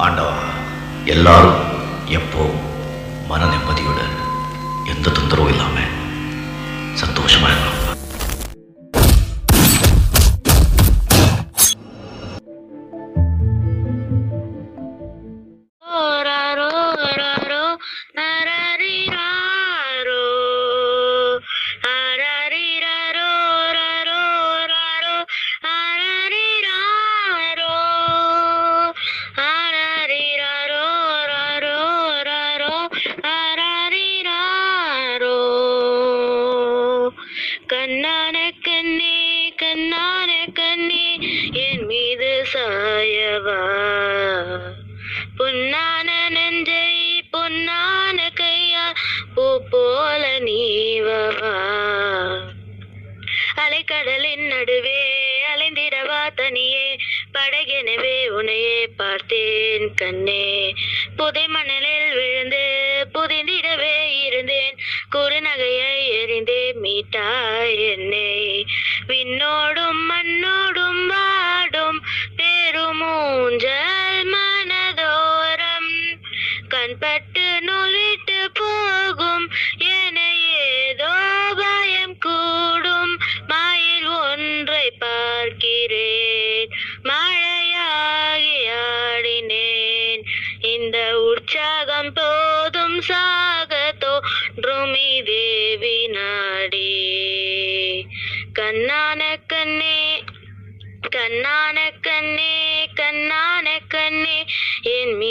ஆண்டவா எல்லாரும் எப்போ மன நிம்மதியோட எந்த தொந்தரவும் இல்லாமல் சந்தோஷமாக இருக்கணும்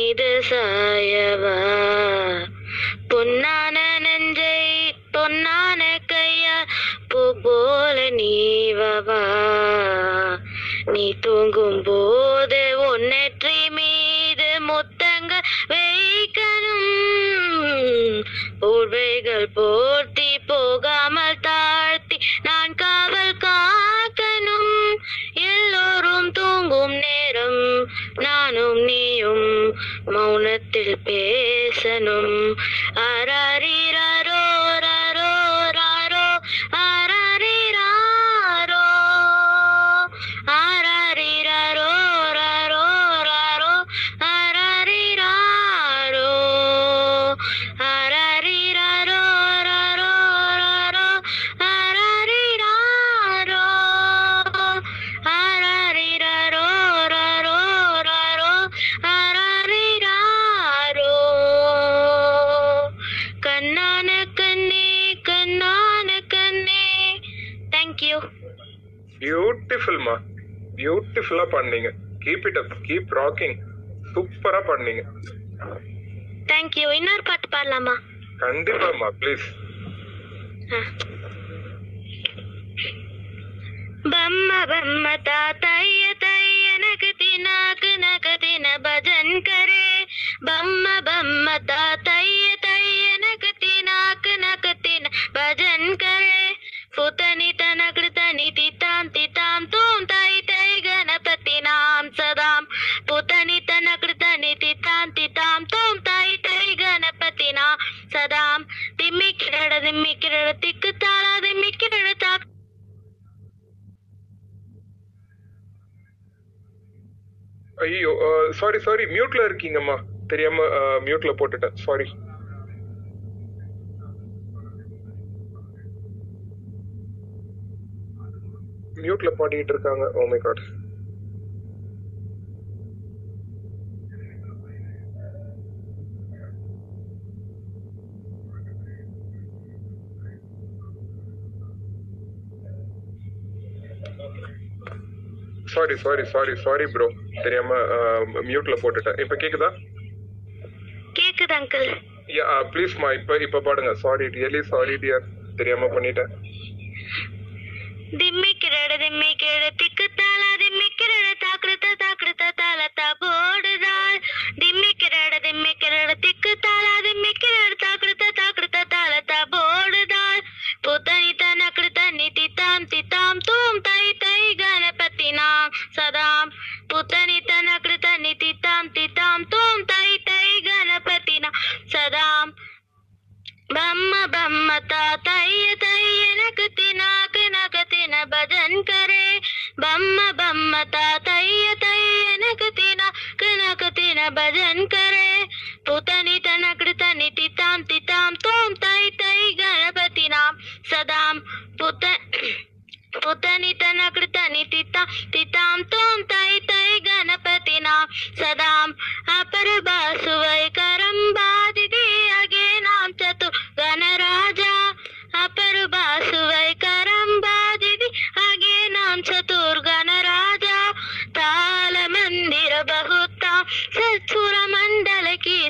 மீது சாயவா? பொன்னா பண்ணீங்க. Keep it up keep rocking சூப்பரா பண்ணீங்க. தேங்க் யூ இன்னொரு பாட்டு பாடலாமா? கண்டிப்பாமா ப்ளீஸ் ஐயோ சாரி சாரி மியூட்ல இருக்கீங்கம்மா. தெரியாம மியூட்ல போட்டுட்டேன். சாரி மியூட்ல பாடிட்டு இருக்காங்க. ஓ my God sorry sorry sorry sorry bro தெரியாம மியூட்ல போட்டுட்டேன். இப்போ கேக்குதா? கேக்குது அங்கிள் யா ப்ளீஸ் மா இப்போ இப்போ பாடுங்க. சாரி ரியலி சாரி டியர் தெரியாம பண்ணிட்டேன். திம்மி கிரட திம்மி கிரட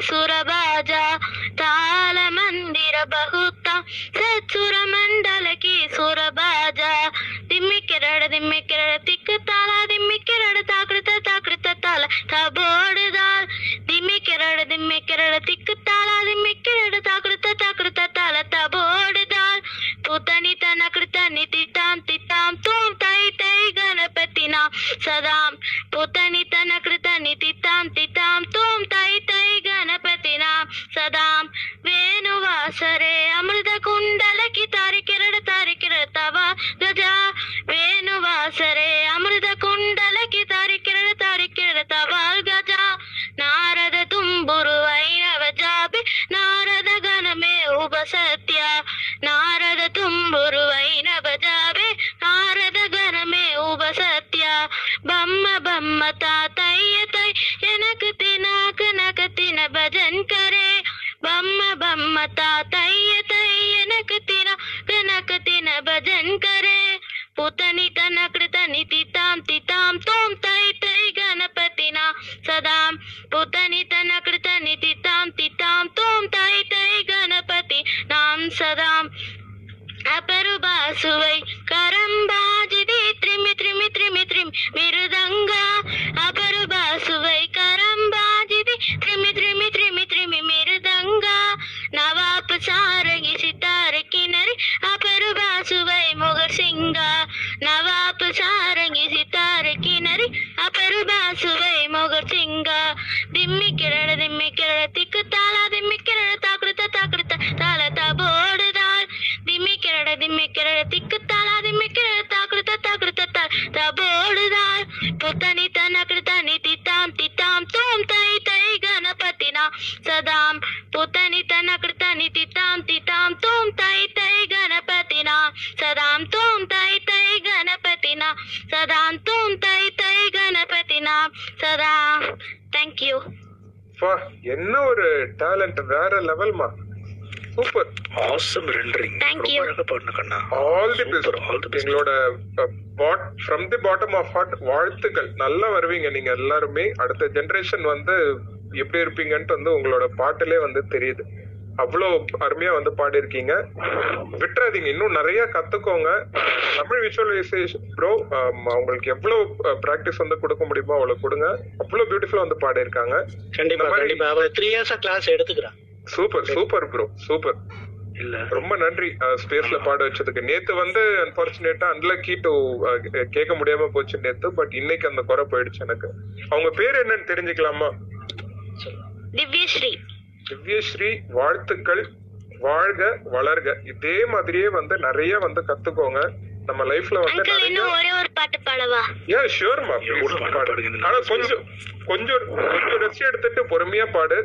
ಸುರಭ ஆசம் ரெண்டரிங் Thank ரொம்ப you. அழகா பாடின கண்ணா. All the Super, all the best. எங்களோட பாட் from the bottom of heart வாழ்த்துக்கள். நல்லா வருவீங்க நீங்க எல்லாருமே. அடுத்த ஜெனரேஷன் வந்து எப்படி இருப்பீங்கன்ட்டு வந்து உங்களோட பாட்டிலே வந்து தெரியுது. அவ்வளோ அருமையா வந்து பாடியிருக்கீங்க. விட்டுறாதீங்க. இன்னும் நிறைய கத்துக்கோங்க. தமிழ் விஷுவலைசேஷன் ப்ரோ அவங்களுக்கு எவ்வளவு ப்ராக்டிஸ் வந்து கொடுக்க முடியுமோ அவ்வளவு கொடுங்க. அவ்வளவு பியூட்டிஃபுல்லா வந்து பாடியிருக்காங்க. கண்டிப்பா கண்டிப்பா. அவ த்ரீ இயர்ஸா கிளாஸ் எடுத்துக்கிறான் சூப்பர் சூப்பர் ப்ரோ சூப்பர் ரொம்ப நன்றி. ஸ்பேஸ்ல பாட வச்சதுக்கு. நேத்து வந்து அன்பார்ச்சுனேட்டா அன்லக்கி டு கேட்க முடியாம போச்சு நேத்து பட் இன்னைக்கு அந்த குறை போயிடுச்சு எனக்கு. அவங்க பேர் என்னன்னு தெரிஞ்சுக்கலாமா. திவ்யஸ்ரீ. திவ்யஸ்ரீ வாழ்த்துக்கள். வாழ்க வளர்க. இதே மாதிரியே வந்து நிறைய வந்து கத்துக்கோங்க. நம்ம லைஃப்ல வந்து அங்கிள் நிறைய இன்னும் ஒரே ஒரு பாட்டு பாடவா? எவ்வளவு பாட்டு பாடுங்க. ஆனா கொஞ்சம் கொஞ்சம் கொஞ்சம் ரெஸ்ட் எடுத்துட்டு பொறுமையா பாடு.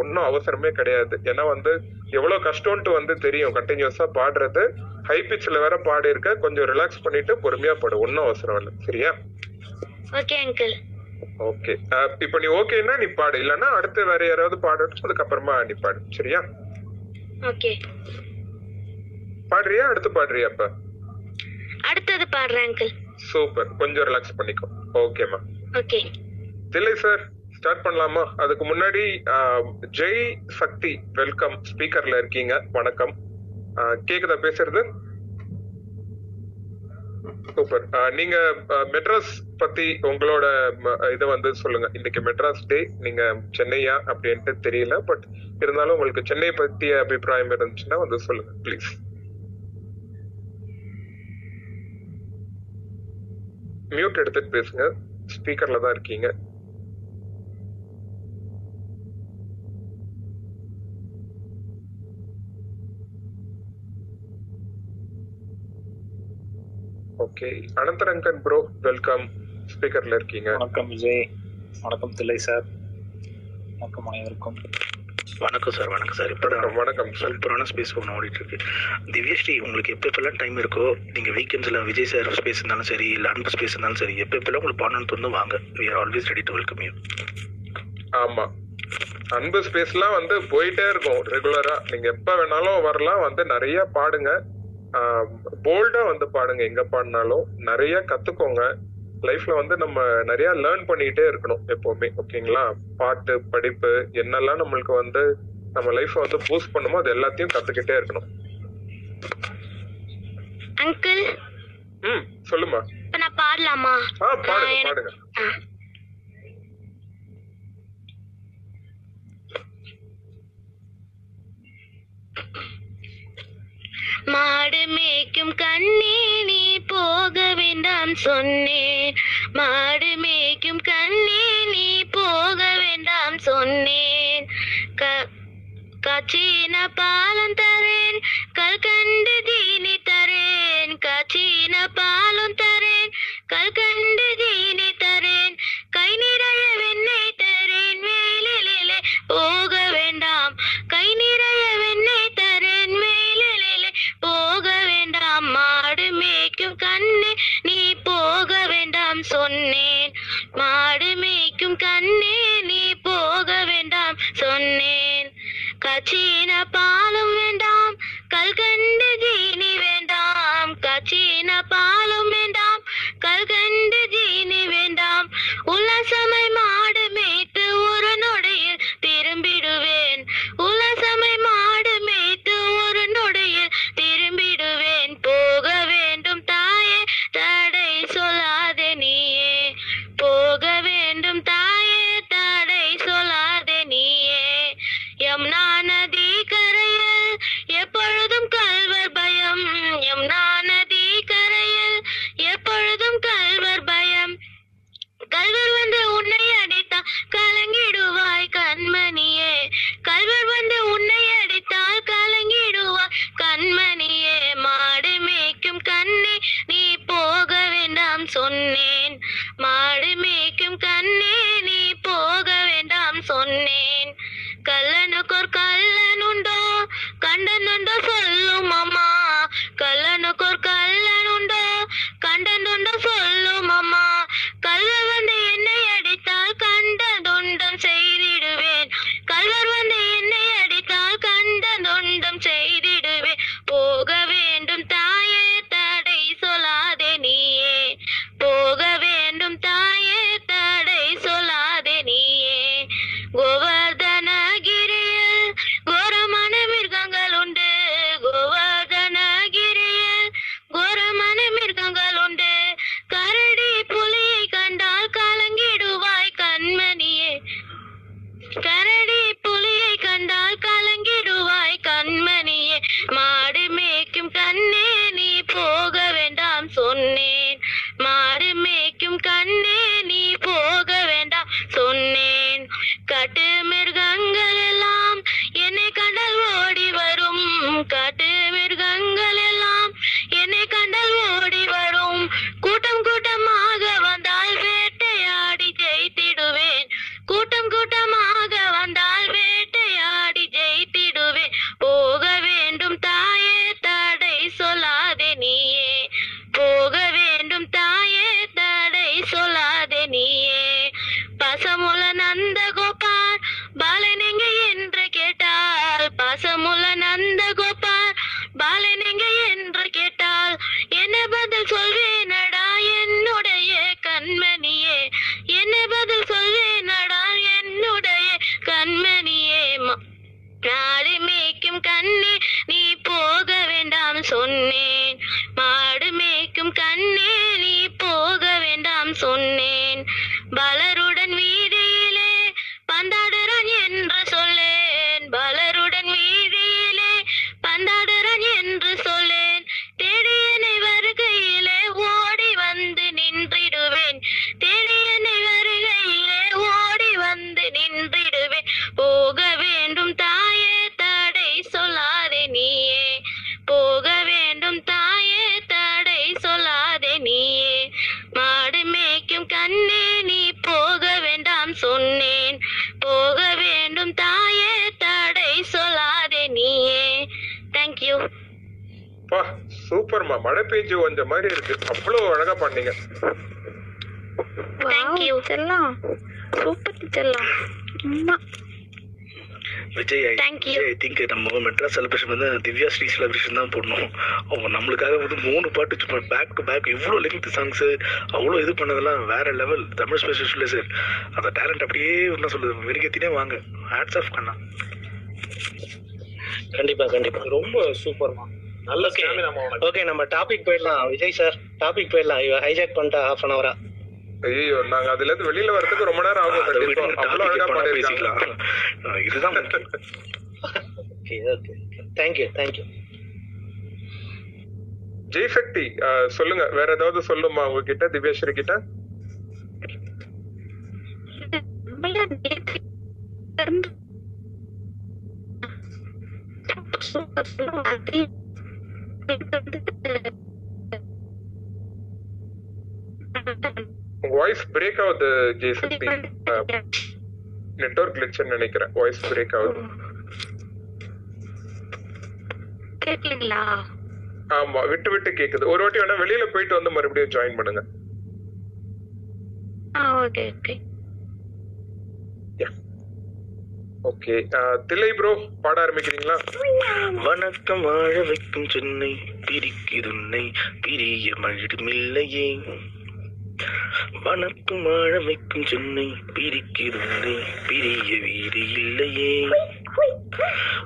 ஒன்னும் அவசரமே கிடையாது. ஏன்னா வந்து எவ்வளவு கஷ்டம்ட்டு வந்து தெரியும். கண்டினியூஸா பாடுறது. ஹை பிச்ல வேற பாடி இருக்க கொஞ்சம் ரிலாக்ஸ் பண்ணிட்டு பொறுமையா பாடு. ஒன்னும் அவசரம் இல்லை. சரியா? ஓகே அங்கிள் ஓகே இப்போ நீ ஓகேன்னா நீ பாடு. இல்லைன்னா அடுத்து வேற யாராவது பாடட்டும் அதுக்கப்புறமா நீ பாடு. சரியா? ஓகே பாடுறியா? அடுத்து பாடுறியா அப்ப அடுத்தது பாடுறேன் அங்கிள் சூப்பர் கொஞ்சம் ரிலாக்ஸ் பண்ணிக்கோ. ஓகேம்மா ஓகே தில்லை சார் ஸ்டார்ட் பண்ணலாமா? அதுக்கு முன்னாடி ஜெய் சக்தி வெல்கம் ஸ்பீக்கர்ல இருக்கீங்க. வணக்கம். கேக்குதா பேசுறது? சூப்பர் நீங்க மெட்ராஸ் பத்தி உங்களோட இதை வந்து சொல்லுங்க. இன்னைக்கு மெட்ராஸ் டே. நீங்க சென்னையா அப்படின்ட்டு தெரியல பட் இருந்தாலும் உங்களுக்கு சென்னை பத்திய அபிப்பிராயம் இருந்துச்சுன்னா வந்து சொல்லுங்க ப்ளீஸ் மியூட் எடுத்துட்டு பேசுங்க. ஸ்பீக்கர்ல தான் இருக்கீங்க. ஓகே அனந்தரங்கன் ப்ரோ வெல்கம் ஸ்பீக்கர்ல இருக்கீங்க. வணக்கம் விஜய். வணக்கம் தில்லை சார் வணக்கம் அனைவருக்கும். வணக்கம் சார் வணக்கம் சார். இப்போ வணக்கம் சூப்பரான ஸ்பேஸ் ஒன்று ஓடிட்டு இருக்கு திவ்யஸ்ரீ உங்களுக்கு எப்பப்பெல்லாம் டைம் இருக்கோ நீங்கள் வீக்கெண்ட்ஸில் விஜய் சார் ஸ்பேஸ் இருந்தாலும் சரி இல்லை அன்பு ஸ்பேஸ் இருந்தாலும் சரி எப்பப்பெல்லாம் உங்களுக்கு பண்ணணும்னு தோணும் வாங்க. We are always ready to welcome you ஆமாம் அன்பு ஸ்பேஸ்லாம் வந்து போயிட்டே இருக்கும் ரெகுலராக நீங்கள் எப்போ வேணாலும் வரலாம் வந்து நிறைய பாடுங்க. போல்டாக வந்து பாடுங்க எங்கே பாடினாலும். நிறைய கற்றுக்கோங்க லைஃப்ல வந்து நம்ம நிறைய லேர்ன் பண்ணிட்டே இருக்கணும் எப்பவுமே ஓகேங்களா பாட்டு படிப்பு என்னெல்லாம் நம்மளுக்கு வந்து நம்ம லைஃப் வந்து பூஸ்ட் பண்ணுமோ அது எல்லாத்தையும் கத்துக்கிட்டே இருக்கணும். அங்கிள் ம் சொல்லுமா நான் பாடலாமா? ஆ பாடுங்க பாடுங்க. மாடு மேய்க்கும் கண்ணே நீ போக வேண்டாம் சொன்னேன் மாடு மேய்க்கும் கண்ணே நீ போக வேண்டாம் சொன்னேன் கச்சீன பாலம் தரேன் கல்கண்டு தீனி தரேன் கச்சீன பாலம் தரேன் கல்கண்டு தீனி நான் சொன்னேன். போக வேண்டும் தாயே தடை சொல்லாதே நீயே. தேங்க்யூ பா சூப்பர்மா. மழை பெஞ்சு வந்த மாதிரி இருக்கு. அவ்வளவு அழகா பண்ணீங்க. தேங்க்யூ செல்லாம். சூப்பர் செல்லாம் ஆமா Vijay I Thank you. Vijay I think நம்ம மெட்ராஸ் செலிப்ரேஷன் வந்து திவ்யா ஸ்ரீ செலிப்ரேஷன் தான் போடணும். அவங்க நம்மளுக்காக வந்து மூணு பாட்டு சும்மா பேக் டு பேக் இவ்வளோ லெங்க் சாங்ஸ் அவ்வளோ இது பண்ணதெல்லாம் வேற லெவல் தமிழ் ஸ்பெஷல் சார் அந்த டேலண்ட் அப்படியே என்ன சொல்லுது வெறிகத்தினே வாங்க. ஹேட்ஸ் ஆஃப் கண்ணா. கண்டிப்பா கண்டிப்பா. ரொம்ப சூப்பர்மா நல்ல ஓகே நம்ம டாபிக் போயிடலாம். விஜய் சார் டாபிக் போயிடலாம். ஹைஜாக் பண்ணிட்டா ஹாஃப் அன் ஹவரா ஐயோ நாங்க அதுல இருந்து வெளியில வரதுக்கு ரொம்ப நேரம் ஆகும். அவ்வளவு அழகா அஹ் இதுதான் தேங்க்யூ தேங்க்யூ ஜெய் சக்தி சொல்லுங்க. வேற ஏதாவது சொல்லுமா உங்ககிட்ட திவ்யாஸ்ரீ கிட்ட? நம்மள நேத்து வாய்ஸ் பிரேக் ஆகுது ஜெய் சக்தி நெட்ஒர்க் கிளிச்சுன்னு நினைக்கிறேன். வாய்ஸ் பிரேக் ஆகுது கேட்கலீங்களா? ஆமா விட்டு விட்டு கேக்குது. ஒரு வாட்டி வேணா வெளியில போயிட்டு வந்து மறுபடியும் ஜாயின் பண்ணுங்க. Okay okay okay Thillai bro பாட ஆரம்பிக்கிறீங்களா? வணக்கம் வாழ வைக்கும் சென்னை பிரிக்குதுன்னை பிரிய மழிடுமில்லையே வணக்கம் ஆழமைக்கும் வைக்கும் சென்னை பிரிக்குதுன்னை பிரிய வீடு இல்லையே.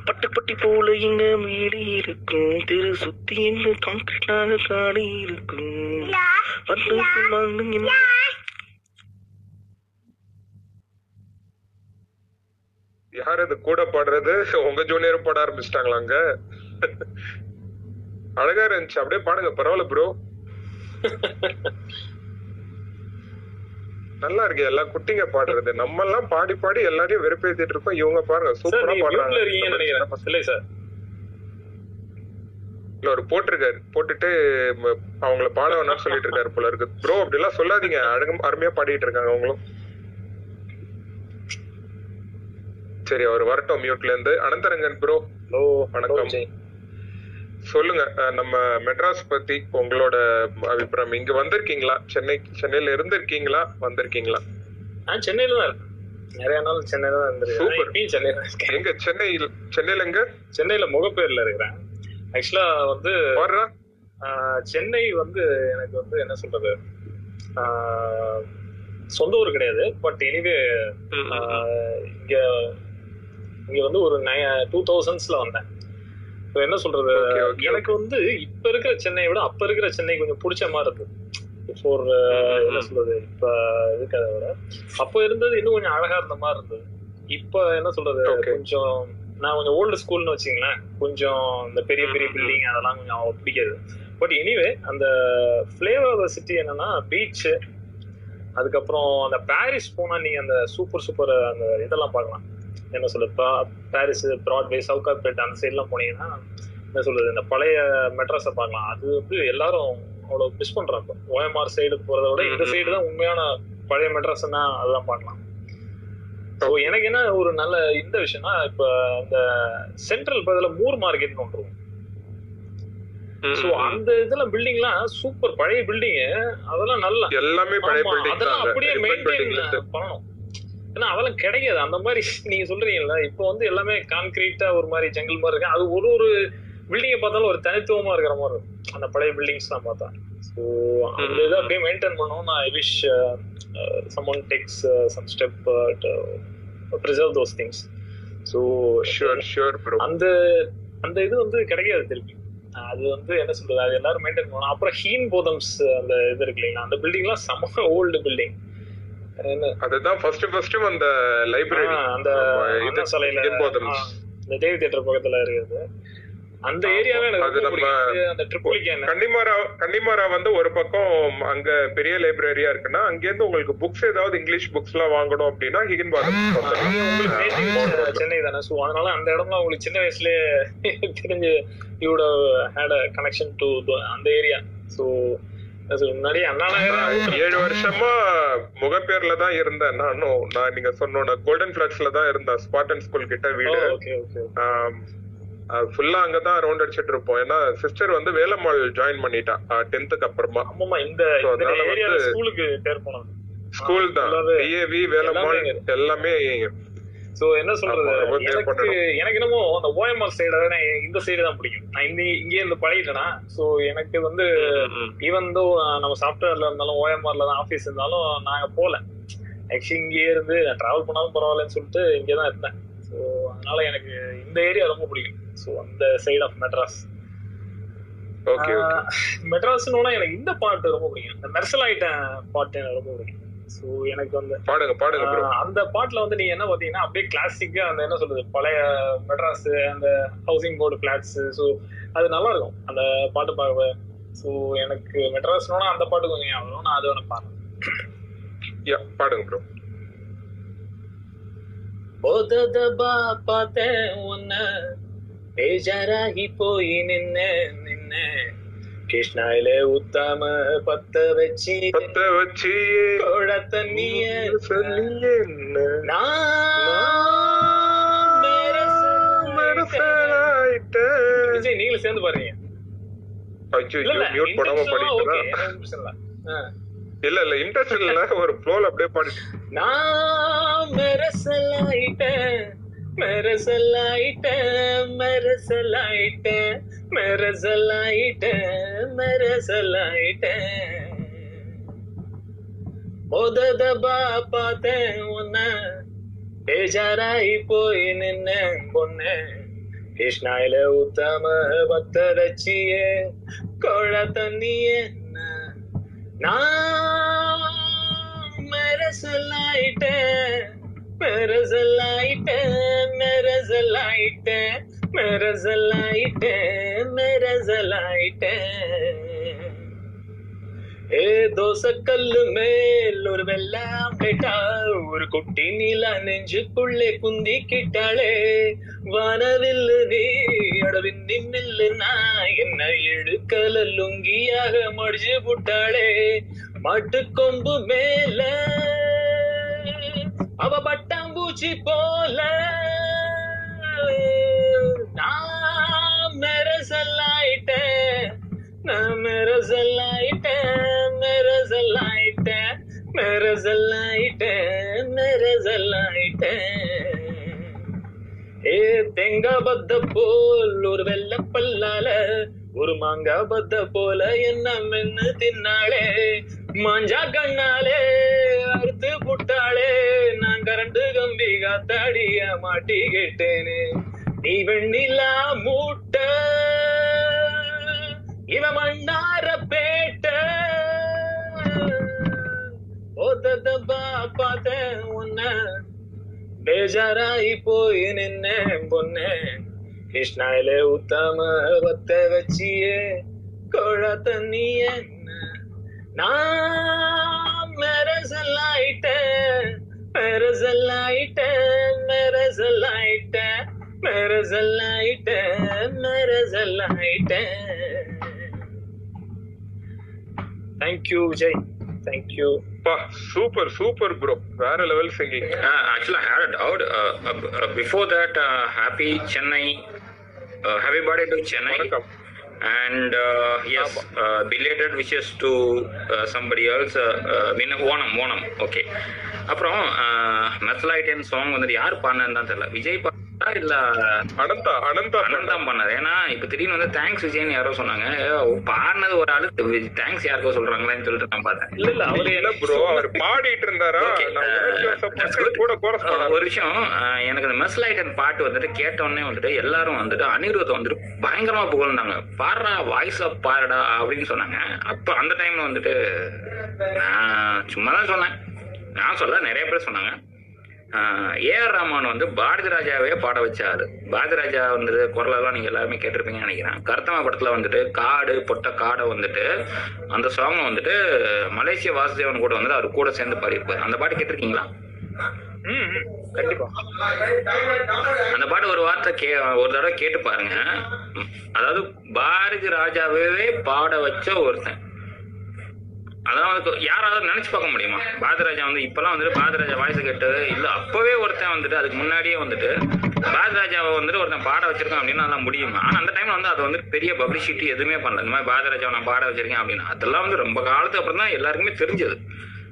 பட்டுப்பட்டி போல இங்க மேடி இருக்கும். தெரு சுத்தி எங்க கான்கிரீட்டாக காடி இருக்கும். வந்து வாங்குங்க யார் அது கூட பாடுறது? உங்க ஜூனியரும் பாட ஆரம்பிச்சிட்டாங்களா அங்க? அழகா இருந்துச்சு. அப்படியே பாடுங்க. பரவாயில்ல ப்ரோ நல்லா இருக்கு எல்லா குட்டிங்க பாடுறது. நம்ம எல்லாம் பாடி பாடி எல்லாரையும் வெறுப்பேத்திட்டு இருக்கோம் இவங்க பாருங்க சூப்பரா பாடுறாங்க. இல்லை ஒரு போட்டிருக்காரு. போட்டுட்டு அவங்கள பாட வேணாம்னு சொல்லிட்டு இருக்காரு போல இருக்கு. ப்ரோ அப்படி எல்லாம் சொல்லாதீங்க. அழகு அருமையா பாடிட்டு இருக்காங்க அவங்களும். சரி அவர் வரட்டும் மியூட்ல இருந்து. அனந்தரங்கன் ப்ரோ ஹலோ வணக்கம். சொல்லுங்க நம்ம மெட்ராஸ் பத்தி உங்களோட அபிப்பிராயம். இங்க வந்திருக்கீங்களா? சென்னை சென்னையில இருந்திருக்கீங்களா? வந்திருக்கீங்களா? நான் சென்னையில தான் இருக்கேன். நிறைய நாள் சென்னையில தான் இருந்திருக்கேன். சென்னையில இருக்கேன். எங்க? சென்னையில் சென்னையில எங்க? சென்னையில முகப்பேர்ல இருக்கிறேன். ஆக்சுவலா வந்து சென்னை வந்து எனக்கு வந்து என்ன சொல்றது? சொந்த ஊர் கிடையாது. பட் எனிவே இங்க இங்க வந்து ஒரு டூ தௌசண்ட்ஸ்ல வந்தேன். என்ன சொல்றது? எனக்கு வந்து இப்ப இருக்கிற சென்னையை விட அப்ப இருக்கிற சென்னை கொஞ்சம் பிடிச்ச மாதிரி இருக்கு. ஃபார் என்ன சொல்றது? இப்ப இருக்கிறத விட. அப்ப இருந்தது இன்னும் கொஞ்சம் அழகா இருந்த மாதிரி இருந்தது. இப்ப என்ன சொல்றது. கொஞ்சம் நான் கொஞ்சம் ஓல்டு ஸ்கூல்னு வச்சுங்களேன் கொஞ்சம் இந்த பெரிய பெரிய பில்டிங் அதெல்லாம் கொஞ்சம் பிடிக்காது. பட் எனிவே அந்த ஃபிளேவர் ஆஃப் சிட்டி என்னன்னா பீச் அதுக்கப்புறம் அந்த பாரிஸ் போனா நீங்க அந்த சூப்பர் சூப்பர் அந்த இதெல்லாம் பார்க்கலாம். என்ன சொல்றது பா- பாரிஸ் பிராட்வே சவுகார்பேட் அந்த சைட்லாம் போனீங்கன்னா என்ன சொல்றது இந்த பழைய மெட்ராஸை பார்க்கலாம். அது வந்து எல்லாரும் அவ்வளோ மிஸ் பண்றாங்க. ஓஎம்ஆர் சைடு போறதை விட இந்த சைடு தான் உண்மையான பழைய மெட்ராஸ்னா அதெல்லாம் பார்க்கலாம். ஸோ எனக்கு என்ன ஒரு நல்ல இந்த விஷயம்னா இப்போ இந்த சென்ட்ரல் பதில் மூர் மார்க்கெட்னு ஒன்று ஸோ அந்த இதெல்லாம் பில்டிங்லாம் சூப்பர் பழைய பில்டிங் அதெல்லாம் நல்லா. எல்லாமே பழைய பில்டிங் அதெல்லாம் அப்படியே மெயின்டைன் பண்ணணும். ஏன்னா அதெல்லாம் கிடைக்காது அந்த மாதிரி நீங்க சொல்றீங்கல்ல இப்போ வந்து எல்லாமே கான்கிரீட்டா ஒரு மாதிரி ஜங்கிள் மாதிரி இருக்கு. அது ஒரு ஒரு பில்டிங்கை பார்த்தாலும் ஒரு தனித்துவமா இருக்கிற மாதிரி இருக்கும். அந்த பழைய பில்டிங்ஸ் தான் பார்த்தா. ஸோ அந்த இதை அப்படியே மெயின்டைன் பண்ணணும் நான் I wish someone takes some step preserve those things so sure sure bro அந்த அந்த இது வந்து கிடைக்காது திருப்பி. அது வந்து என்ன சொல்றது? அது எல்லாரும் மெயின்டைன் பண்ணணும். அப்புறம் ஹீன் போதம்ஸ் அந்த இது இருக்கு இல்லைங்களா? அந்த பில்டிங்லாம் செம ஓல்டு பில்டிங் அதுதான் ஃபர்ஸ்ட் ஃபர்ஸ்ட் அந்த லைப்ரரி அந்த அண்ணா சாலையில இந்த தேவி தியேட்டர் பக்கத்துல இருக்குது. அந்த ஏரியாவே கன்னிமாரா கன்னிமாரா வந்து ஒரு பக்கம் அங்க பெரிய லைப்ரரியா இருக்குன்னா அங்க இருந்து உங்களுக்கு புக்ஸ் ஏதாவது இங்கிலீஷ் புக்ஸ் எல்லாம் வாங்கணும் அப்படின்னா ஹிகன் சென்னை தானே? ஸோ அதனால அந்த இடம்லாம் உங்களுக்கு சின்ன வயசுலயே தெரிஞ்சு you'd had a connection to அந்த ஏரியா அண்ணா நகர் ஏழு வருஷமா முகப்பேர்ல தான் இருந்தேன். நானும் நான் நீங்க சொன்னோட கோல்டன் பிளக்ஸ்ல தான் இருந்தேன். ஸ்பாட்டன் ஸ்கூல் கிட்ட வீடு. ஃபுல்லா அங்கதான் ரவுண்ட் அடிச்சிட்டு இருப்போம். ஏன்னா சிஸ்டர் வந்து வேலம்மாள் ஜாயின் பண்ணிட்டா டென்த்துக்கு அப்புறமா. இந்த ஸ்கூலுக்கு ஸ்கூல் தான். டிஏவி வேலம்மாள் எல்லாமே சோ என்ன சொல்றது? எனக்கு. எனக்கு என்னமோ அந்த ஓஎம்ஆர் சைட இந்த சைடு தான் பிடிக்கும். நான் இந்த இங்கே இருந்து பழகிட்டேனா? சோ எனக்கு வந்து ஈவன் தோ நம்ம சாஃப்ட்வேர்ல இருந்தாலும் ஓஎம்ஆர்ல தான் ஆபீஸ் இருந்தாலும் நாங்க போல. ஆக்சுவலி இங்கேயே இருந்து நான் டிராவல் பண்ணாலும் பரவாயில்லன்னு சொல்லிட்டு இங்கே தான் இருந்தேன். ஸோ அதனால எனக்கு இந்த ஏரியா ரொம்ப பிடிக்கும். ஸோ அந்த சைடு ஆஃப் மெட்ராஸ் மெட்ராஸ்னோட எனக்கு இந்த பாட்டு ரொம்ப பிடிக்கும். இந்த மெர்சல் ஐட்டம் பாட்டு எனக்கு ரொம்ப பிடிக்கும். சோ எனக்கு வந்து பாடுங்க பாடுங்க அந்த பாட்டுல வந்து நீங்க என்ன பாத்தீங்கன்னா அப்படியே கிளாசிக்காக அந்த என்ன சொல்றது பழைய மெட்ராஸ் அந்த ஹவுசிங் போர்டு பிளாட்ஸ் ஸோ அது நல்லா இருக்கும் அந்த பாட்டு பார்க்க சோ எனக்கு மெட்ராஸ்னா அந்த பாட்டு கொஞ்சம் ஞாபகம் நான் அது ஒன்று பாடுறேன். பாடுங்க ப்ரோ போதபா பார்த்தேன் உன்ன. பேஜாராகி போய் நின்ன நின்ன கிருஷ்ணாயில ஊத்தாம பத்த வச்சு பத்த வச்சு கோழ தண்ணிய. விஜய் நீங்களும் சேர்ந்து பாருங்க. மியூட் பிரச்சனை இல்ல. இல்ல இன்ட்ரெஸ்ட் இல்ல ஒரு ஃப்ளோல அப்படியே பாடிட்டு நான் மெரசலாயிட்டேன் மெரசலாயிட்டேன் மெரசலாயிட்டேன் மெரசலாயிட்டேன் மெரசலாயிட்டேன் மொததபா பார்த்தேன் உன்ன பேஜாராயி போய் நின்ன பொண்ணு கிருஷ்ணாயில ஊத்தாம பக்தரச்சியே கோழ தண்ணியே நான் மெரசலாயிட்டேன் மெரசலாயிட்டேன் மெரசலாயிட்டேன் மெரசலாயிட்டேன் மெரசலாயிட்டேன் ஏ தோசக்கல்லு மேல் ஒரு வெள்ளம் கேட்டா ஒரு குட்டி நீலா நெஞ்சுக்குள்ளே குந்தி கிட்டாளே வானவில்லு நீ அடவிந்தி மில்லு நான் என்ன எடுக்கல லுங்கியாக மடிச்சு புட்டாளே. மாட்டுக்கொம்பு மேல அவ பட்டாம்பூச்சி போல. நான் மெரசல்லாயிட்டேன் நான் மெரசல்லாயிட்டேன் மெரசல்லாயிட்டேன் மெரசல்லாயிட்டேன் மெரசல்லாயிட்டேன் ஏ தேங்காய் பத்த போல் ஒரு வெள்ள பல்லால ஒரு மாங்காய் பத்த போல என்ன மென்னு தின்னாளே மாஞ்சா கண்ணாலே. தடிய மாட்டிக்கிட்டேனே நீ வெண்ணிலா மூட்ட இவ மண்ணார பேட்ட பார்த்தேன் உன்ன பேஜாராயி போய் நின்னேன் பொண்ணே கிருஷ்ணாயில உத்தம பத்த வச்சியே கொழ தண்ணி என்ன நான் மெரசல் மெரசலாயிட்டேன் மெரசலாயிட்டேன் மெரசலாயிட்டேன் மெரசலாயிட்டேன் thank you Vijay thank you பா சூப்பர் சூப்பர் ப்ரோ வேற level singing Uh, actually, I had a doubt. Uh, uh, uh, before that, uh, happy Chennai, uh, happy birthday to Chennai. வணக்கம் And uh, yes, uh, belated wishes to uh, somebody else. Uh, uh, Vina- Onam Onam okay அப்புறம் மெசலைட்டன் song வந்துட்டு யார் பாடினு தான் தெரியல. விஜய் பாடா இல்ல அனந்தா அனந்தா அண்ணன் தான் பண்ணாரு ஏன்னா இப்ப திடீர்னு வந்து தேங்க்ஸ் விஜய்னு யாரோ சொன்னாங்க. பாடினது ஒரு ஆளு. தேங்க்ஸ் யாருக்கோ சொல்றாங்களேன்னு சொல்லிட்டு நான் பார்த்தேன். இல்ல இல்ல அவரு இல்ல ப்ரோ அவர் பாடிட்டு இருந்தாரா. கூட ஒரு விஷயம் எனக்கு இந்த மெஸ்லைட்டன் பாட்டு வந்துட்டு கேட்ட உடனே வந்துட்டு எல்லாரும் வந்துட்டு அனிருத் வந்துட்டு பயங்கரமா புகழ்ந்தாங்க. பாடுறா வாய்ஸ் ஆஃப் பாருடா அப்படின்னு சொன்னாங்க. அப்ப அந்த டைம்ல வந்துட்டு நான் சும்மா தான் சொன்னேன். நான் சொல்ல நிறைய பேர் சொன்னாங்க. ஏஆர் ரஹ்மான் வந்து பாரதி ராஜாவே பாட வச்சாரு பாரதி ராஜா வந்துட்டு குரலெல்லாம் நீங்க எல்லாருமே கேட்டிருப்பீங்கன்னு நினைக்கிறேன். கருத்தமா படத்துல வந்துட்டு காடு பொட்ட காடை வந்துட்டு அந்த சாங் வந்துட்டு மலேசிய வாசுதேவன் கூட வந்து அவர் கூட சேர்ந்து பாடியிருப்பாரு. அந்த பாட்டு கேட்டிருக்கீங்களா? கண்டிப்பா. அந்த பாட்டு ஒரு வார்த்தை கே ஒரு தடவை கேட்டு பாருங்க. அதாவது பாரதி ராஜாவே பாட வச்ச ஒருத்தன். அதெல்லாம் வந்து யாராவது நினைச்சு பார்க்க முடியுமா? பாரதிராஜா வந்து இப்பெல்லாம் வந்துட்டு பாரதிராஜா வாய்ஸ் கேட்டு இல்ல அப்பவே ஒருத்தன் வந்துட்டு அதுக்கு முன்னாடியே வந்துட்டு பாரதிராஜாவை வந்துட்டு ஒருத்தன் பாட வச்சிருக்கான் அப்படின்னு அதெல்லாம் முடியுமா? ஆனா அந்த டைம்ல வந்து அது வந்து பெரிய பப்ளிசிட்டி எதுவுமே பண்ணல. இந்த மாதிரி பாரதிராஜாவை நான் பாட வச்சிருக்கேன் அப்படின்னு அதெல்லாம் வந்து ரொம்ப காலத்துக்கு அப்புறம் தான் எல்லாருக்குமே தெரிஞ்சது.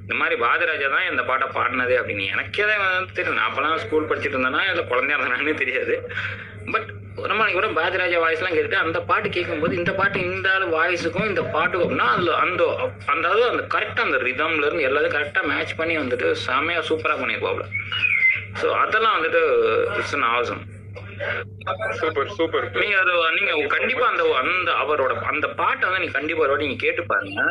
இந்த மாதிரி பாரதிராஜா தான் இந்த பாட்டை பாடினதே அப்படின்னு எனக்கே தான் தெரியும். நான் அப்பெல்லாம் ஸ்கூல் படிச்சுட்டு இருந்தேன்னா இல்லை குழந்தையா இருந்தானே தெரியாது. பட் ரொம்ப நாளைக்கு கூட பாரதிராஜா வாய்ஸ்லாம் கேட்டுட்டு அந்த பாட்டு கேட்கும்போது இந்த பாட்டு இந்த ஆள் வாய்ஸுக்கும் இந்த பாட்டுக்கும் அப்படின்னா அதில் அந்த அந்த அதாவது அந்த கரெக்டாக அந்த ரிதம்ல இருந்து எல்லாத்தையும் கரெக்டாக மேட்ச் பண்ணி வந்துட்டு செமையாக சூப்பராக பண்ணியிருப்பாப்ல ஸோ அதெல்லாம் வந்துட்டு it's an awesome super super நீங்க அது நீங்க கண்டிப்பா அந்த அந்த அவரோட அந்த பாட்டை வந்து நீங்க கண்டிப்பா நீங்க கேட்டு பாருங்க.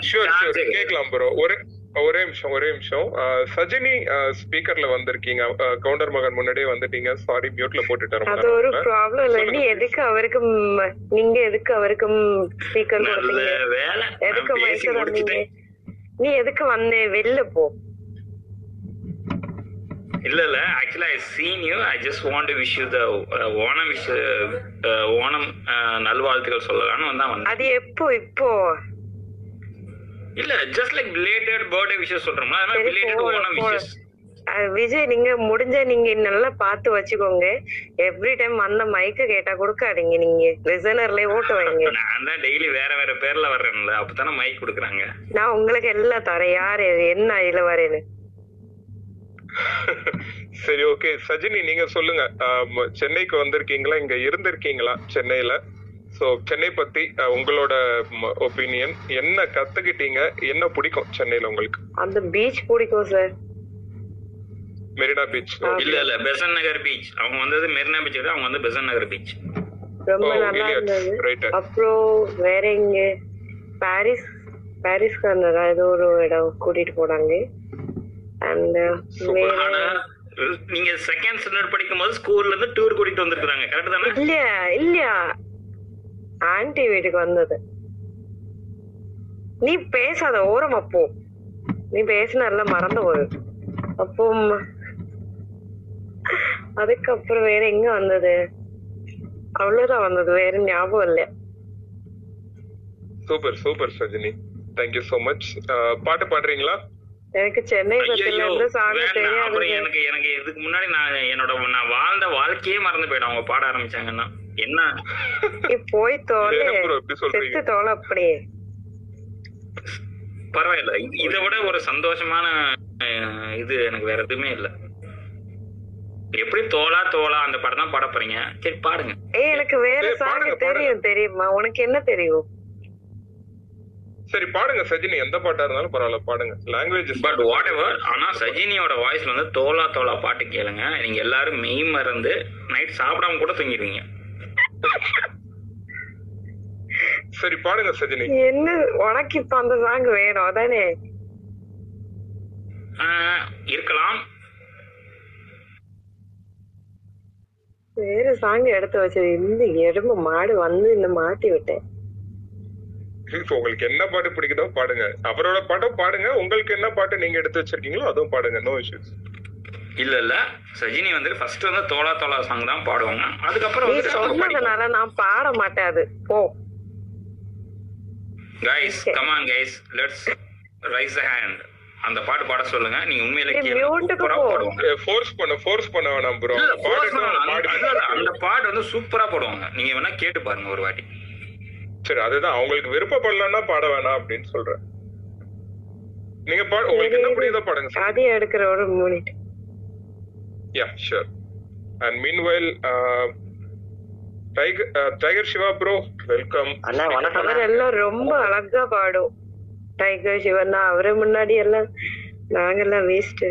கேட்கலாம் ப்ரோ ஒரே ஒரே நிமிஷம் ஒரே நிமிஷம். சஜினி ஸ்பீக்கர்ல வந்திருக்கீங்க. கவுண்டர் மகன் முன்னாடியே வந்துட்டீங்க. சாரி மியூட்ல போட்டுட்டேன் அது ஒரு ப்ராப்ளம் இல்ல. நீ. எதுக்கு அவருக்கு நீங்க எதுக்கு அவருக்கு ஸ்பீக்கர் கொடுத்தீங்க? வேலை. எதுக்கு மைக்க தந்தீங்க நீ எதுக்கு வந்தே? வெளில போ. இல்ல இல்ல. Actually I seen you I just want to wish you the Onam wish Onam நல்வாழ்த்துக்கள் சொல்லலாம்னு வந்தா வந்தேன். அது எப்போ இப்போ? இல்ல just like belated birthday wishes சொல்றோம்ல அது மாதிரி சரி, பிலேட்டட் போகலாம், ஓணம். விஷஸ் விஜய் நீங்க முடிஞ்ச நீங்க நல்லா பார்த்து வச்சுக்கோங்க. எவ்ரி டைம் அந்த மைக்க கேட்டா கொடுக்காதீங்க. நீங்க லிசனர்ல ஓட்டு வைங்க நான் தான் டெய்லி வேற வேற பேர்ல வர்றேன்ல அப்பதானே மைக் கொடுக்குறாங்க. நான் உங்களுக்கு எல்லாம் தரேன். யார் என்ன இதுல வரேன்னு சரி ஓகே சஜினி நீங்க சொல்லுங்க. சென்னைக்கு வந்திருக்கீங்களா? இங்க இருந்திருக்கீங்களா? சென்னையில? சோ சென்னை பத்தி உங்களோட ஒப்பீனியன் என்ன கத்துக்கிட்டீங்க? என்ன பிடிக்கும் சென்னையில உங்களுக்கு? அந்த பீச் பிடிக்கும் சார் மெரினா பீச் இல்ல இல்ல பெசன் நகர் பீச் அவங்க வந்தது மெரினா பீச் அவங்க வந்து பெசன் நகர் பீச் ரொம்ப ஓ, நல்லா? இருந்தது. அப்புறம் வேற எங்க? பாரிஸ் பாரிஸ்க்கு வந்ததா ஏதோ ஒரு இடம் கூட்டிட்டு போனாங்க. அண்ட் நீங்க செகண்ட் ஸ்டாண்டர்ட் படிக்கும் போது ஸ்கூல்ல இருந்து டூர் கூட்டிட்டு வந்திருக்காங்க கரெக்ட் தானே? இல்லையா? இல்லையா? ஆன்ட்டி வீட்டுக்கு வந்தது. நீ பேசாத ஓரமா போ. நீ பேசினார்ல மறந்து போகுது. அப்போ அதுக்கப்புறம் வேற எங்க வந்தது? அவ்வளவுதான் வந்தது. வேற ஞாபகம் இல்ல. Super super Sajini. Thank you so much பாட்டு பாடுறீங்களா? எனக்கு சென்னை பத்தில இருந்து சாமி. தெரியாது. எனக்கு எனக்கு இதுக்கு முன்னாடி நான் என்னோட நான் வாழ்ந்த வாழ்க்கையே மறந்து போயிடும். அவங்க பாட ஆரம்பிச்சாங்கன்னா. என்ன? போய் தோலை? செத்து தோலை அப்படியே. பரவாயில்ல. இதை விட ஒரு சந்தோஷமான இது எனக்கு வேற எதுவுமே இல்ல. எப்படி தோலா தோலா அந்த படம் தான் பாட போறீங்க? சரி பாடுங்க. ஏய் எனக்கு வேற சாங் தெரியும் தெரியுமா? உனக்கு என்ன தெரியும்? சரி பாடுங்க சஜினி. எந்த பாட்டா இருந்தாலும் பரவாயில்ல பாடுங்க. லாங்குவேஜ் பட் வாட் எவர் ஆனா சஜினியோட வாய்ஸ்ல வந்து தோலா தோலா பாட்டு கேளுங்க. நீங்க எல்லாரும் மெய் மறந்து நைட் சாப்பிடாம கூட தூங்கிடுவீங்க. சரி பாடுங்க சஜினி. என்ன உனக்கு இப்ப அந்த சாங் வேணும் அதானே? இருக்கலாம். வேற சாங் எடுத்து வச்சது. இந்த எறும்பு மாடு வந்து இந்த மாட்டி விட்டேன். உங்களுக்கு என்ன பாட்டு பிடிக்குதோ பாடுங்க. அவரோட பாட்டும் பாடுங்க. உங்களுக்கு என்ன பாட்டு நீங்க எடுத்து வச்சிருக்கீங்களோ அதுவும் பாடுங்க. நோ இஷ்யூஸ் இல்ல இல்ல. சஜினி வந்து ஃபர்ஸ்ட் வந்து தோலா தோலா சாங் தான் பாடுவாங்க. அதுக்கப்புறம் வந்து சொன்னதுனால நான் பாட மாட்டேன் அது. போ. Guys come on guys let's raise the hand அந்த பாட்டு பாட சொல்லுங்க. நீங்க உண்மையில கேளுங்க ஃபோர்ஸ் பண்ண ஃபோர்ஸ் பண்ண வேணாம் ப்ரோ. அந்த- பாட்டு வந்து சூப்பரா பாடுவாங்க. நீங்க வேணா கேட்டு பாருங்க ஒரு வாட்டி. சரி அதுதான். அவங்களுக்கு விருப்பப்படலன்னா பாட வேணாம் அப்படின்னு சொல்றேன். நீங்க பாடு உங்களுக்கு என்ன பிடிக்குதோ பாடுங்க அதையும் எடுக்கிற ஒரு minute yeah sure and meanwhile tiger tiger Shiva bro welcome அண்ணா வணக்கம். அவர் எல்லாம் ரொம்ப அழகா பாடும். டைகர் சிவன் அவரு முன்னாடி எல்லாம் நாங்கெல்லாம் waste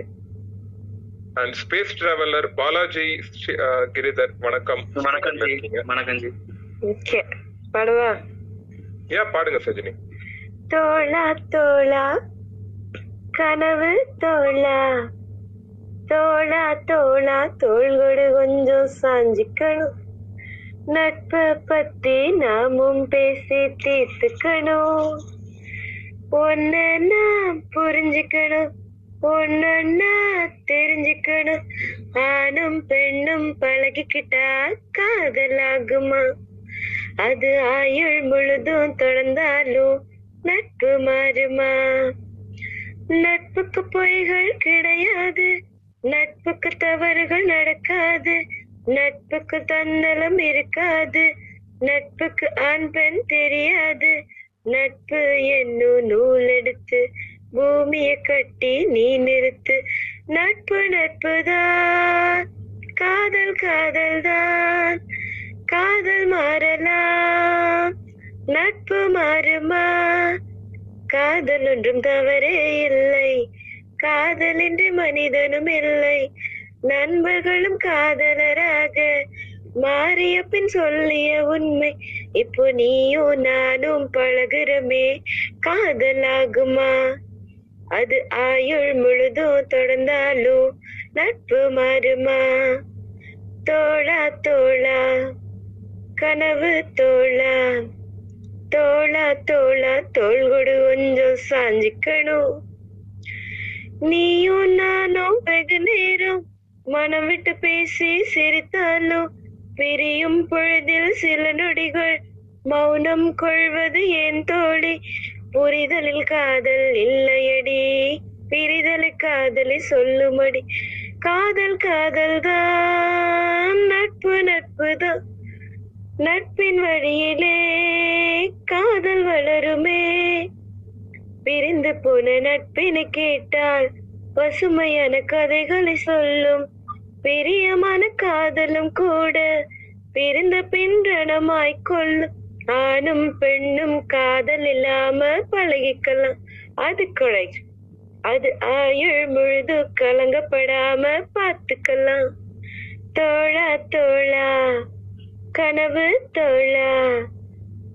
and space traveller Balaji Sri- அஹ், கிரிதர் வணக்கம். வணக்கம். வணக்கம் ஜி. ஓகே. பாடுவா? யா பாடுங்க சஜினி. தோளா தோளா. கனவு தோளா. தோளா தோளா தோள்கொடு கொஞ்சம் சாஞ்சிக்கணும். நட்பை பத்தி நாமும் பேசி தீர்த்துக்கணும். ஒன்னா புரிஞ்சுக்கணும் ஒன்னா தெரிஞ்சுக்கணும். ஆணும் பெண்ணும் பழகிக்கிட்டா காதலாகுமா? அது ஆயுள் முழுதும் தொடர்ந்தாலும் நட்பு மாறுமா? நட்புக்கு பொய்கள் கிடையாது நட்புக்கு தவறுகள் நடக்காது. நட்புக்கு தன்னலம் இருக்காது. நட்புக்கு ஆண் பெண் தெரியாது. நட்பு என்னும் நூல் எடுத்து பூமியை கட்டி நீ நிறுத்து. நட்பு நட்புதான். காதல் காதல் தான் காதல் மாறலாம். நட்பு மாறுமா? காதல் ஒன்றும் தவறே இல்லை. காதல் என்று மனிதனும் இல்லை. நண்பர்களும் காதலராக மாறிய பின் சொல்லிய உண்மை இப்போ நீயும் நானும் பழகுறமே காதலாகுமா? அது ஆயுள் முழுதும் தொடர்ந்தாலும் நட்பு மாறுமா? தோழா தோழா கனவு தோழா தோழா தோழா தோள் கொடு கொஞ்சம் சாஞ்சிக்கணும். நீயும் நானும் வெகு நேரம் மனம் விட்டு பேசி சிரித்தாலும் பிரியும் பொழுதில் சில நொடிகள் மௌனம் கொள்வது என் தோழி? புரிதலில் காதல் இல்லையடி பிரிதலை காதலி சொல்லுமடி. காதல் காதல் தான் நட்பு நட்பு தான் நட்பின் வழியிலே காதல் வளருமே. பிரிந்து போன நட்பினை கேட்டால் பசுமையான கதைகளை சொல்லும் பிரியமான காதலும் கூட பிரிந்த பின்றணமாய் கொள்ளும். ஆணும் பெண்ணும் காதல் இல்லாம பழகிக்கலாம். அது கொலை அது ஆயுள் முழுது கலங்கப்படாம பார்த்துக்கலாம். தோழா தோழா. கனவு தோழா.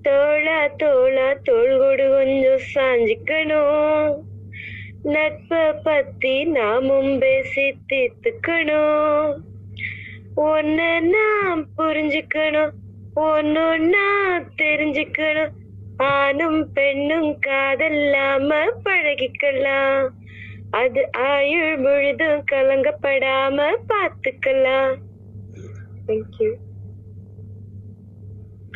தோழ தோழ தோள்கொடு கொஞ்சம் சாஞ்சிக்கணும். நட்ப பத்தி நாமும் பேசி தீர்த்துக்கணும் ஒன்னு நாம் புரிஞ்சுக்கணும் ஒன்னொன்னா தெரிஞ்சுக்கணும். ஆணும் பெண்ணும் காதல்லாம பழகிக்கலாம். அது ஆயுள் முழுதும் கலங்கப்படாம பாத்துக்கலாம் தேங்க்யூ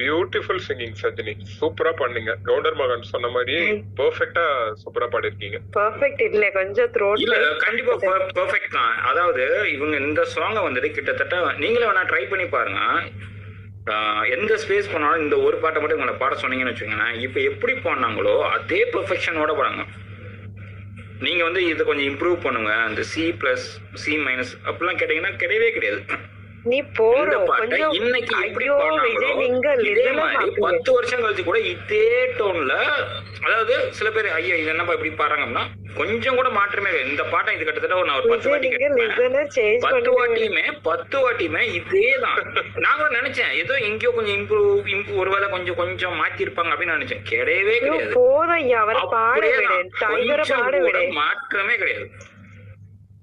பியூட்டிஃபுல் சிங்கிங் சஜினி சூப்பரா பண்ணீங்க. கவுண்டர் மகன் சொன்ன மாதிரி பெர்ஃபெக்ட்டா சூப்பரா பாடிருக்கீங்க பர்ஃபெக்ட் இல்ல கொஞ்சம் த்ரோட் இல்ல கண்டிப்பா பெர்ஃபெக்ட் தான். அதாவது இவங்க இந்த சாங்கை வந்துட்டு கிட்டத்தட்ட நீங்களே வேணா ட்ரை பண்ணி பாருங்க. எந்த ஸ்பேஸ் பண்ணாலும் இந்த ஒரு பாட்டை மட்டும் உங்களை பாட சொன்னீங்கன்னு வச்சுக்கோங்களேன். இப்போ எப்படி பாடினாங்களோ அதே பெர்ஃபெக்ஷனோட பாடுங்க நீங்க வந்து இதை கொஞ்சம் இம்ப்ரூவ் பண்ணுங்க. அந்த சி பிளஸ் சி மைனஸ் அப்படிலாம் கேட்டீங்கன்னா கிடையவே கிடையாது. நீ பாட்டை கொஞ்சம் இன்னைக்கு ஐயோ விஜய் நீங்க இதே மாதிரி பத்து வருஷம் கழிச்சு கூட இதே டோன்ல அதாவது சில பேர் ஐயா இது என்னப்பா இப்படி அப்படின்னா கொஞ்சம் கூட மாற்றமே இந்த பாட்டை இது கிட்டத்தட்ட நான் ஒரு பத்து வாட்டி பத்து வாட்டியுமே பத்து வாட்டியுமே இதே தான். கூட நினைச்சேன். ஏதோ எங்கேயோ கொஞ்சம் இம்ப்ரூவ் இம்ப்ரூவ் ஒருவேளை கொஞ்சம் கொஞ்சம் மாத்திருப்பாங்க அப்படின்னு நினைச்சேன். கிடையவே கிடையாது. மாற்றமே கிடையாது.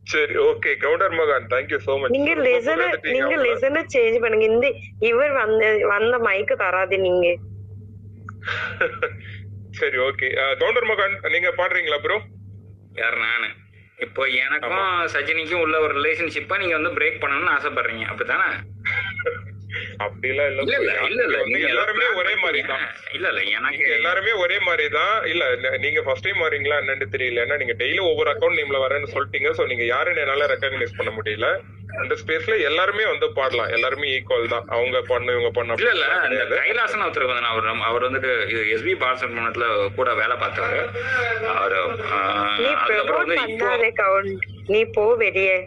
சரி ஓகே கவுண்டர் மகன் தேங்க்யூ சோ மச் நீங்க லிசனர் நீங்க லிசனர் சேஞ்ச் பண்ணுங்க. இந்த இவர் வந்த வந்த மைக்கு தராது நீங்க. சரி ஓகே கவுண்டர் மகன் நீங்க பாடுறீங்களா ப்ரோ யார் நானு? இப்போ எனக்கும் சஜினிக்கும் உள்ள ஒரு ரிலேஷன்ஷிப்பை நீங்க வந்து பிரேக் பண்ணணும்னு ஆசைப்படுறீங்க. அப்படித்தானே? அப்படிலாம் இல்ல இல்ல இல்ல எல்லாருமே ஒரே மாதிரி. தான். இல்ல இல்ல எனக்கு எல்லாருமே ஒரே மாதிரி தான். இல்ல நீங்க ஃபர்ஸ்ட் டைம் வரீங்களா என்னன்னு தெரியல. ஏன்னா நீங்க டெய்லி ஒவ்வொரு அக்கௌண்ட் நேம்ல வரேன்னு சொல்லிட்டீங்க. சோ நீங்க யாருன்னு என்னால ரெக்கக்னைஸ் பண்ண முடியல. அந்த ஸ்பேஸ்ல எல்லாருமே வந்து பாடலாம். எல்லாருமே ஈக்குவல் தான். அவங்க பண்ணு இவங்க பண்ணு இல்ல இல்ல. இந்த. கைலாசன் ஒருத்தர் வந்து அவர் அவர் வந்துட்டு எஸ்பி பாலசுப்ரமணியத்துல கூட வேலை பார்த்தாரு. அவரு அதுக்கப்புறம் வந்து இப்போ நீ போ வெளியே.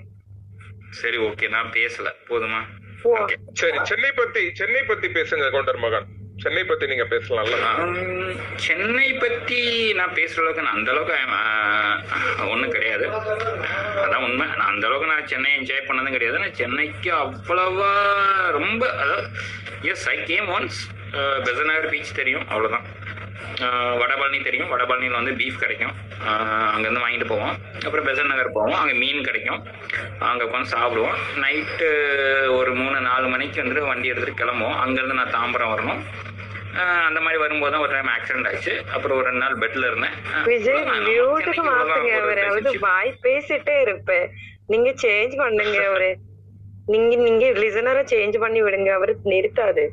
சரி ஓகே நான் பேசல. போதுமா. சரி சென்னை பத்தி சென்னை பத்தி பேசுங்க கவுண்டர் மகன். சென்னை பத்தி நீங்க பேசலாம்ல? சென்னை பத்தி நான் பேசுற அளவுக்கு நான் அந்த அளவுக்கு ஒன்றும் கிடையாது. அதான் உண்மை. நான் அந்த அளவுக்கு நான் சென்னை என்ஜாய் பண்ணதும் கிடையாது. நான் சென்னைக்கு அவ்வளவா ரொம்ப அதாவது yes I came once Besant Nagar beach தெரியும். அவ்வளோதான் வடபழனி தெரியும். வடபழனியில் வந்து பீஃப் கிடைக்கும். அங்கேருந்து வாங்கிட்டு போவோம். அப்புறம் பெசன் நகர் போவோம். அங்கே மீன் கிடைக்கும். அங்கே உட்காந்து சாப்பிடுவோம். நைட்டு ஒரு மூணு நாலு மணிக்கு வந்துட்டு வண்டி எடுத்துகிட்டு கிளம்புவோம். அங்கேருந்து நான் தாம்பரம் வரணும். அந்த மாதிரி வரும்போது தான் ஒரு டைம் ஆக்சிடென்ட் ஆயிடுச்சு அப்புறம் ஒரு ரெண்டு நாள் பெட்ல இருந்தேன். விஜய் மாத்துங்க ஒரு அவரை. வாய் பேசிட்டே இருப்பேன் நீங்க சேஞ்ச் பண்ணுங்க அவரு. நீங்க நீங்க லிசனரை சேஞ்ச் பண்ணி விடுங்க. அவரு நிறுத்தாது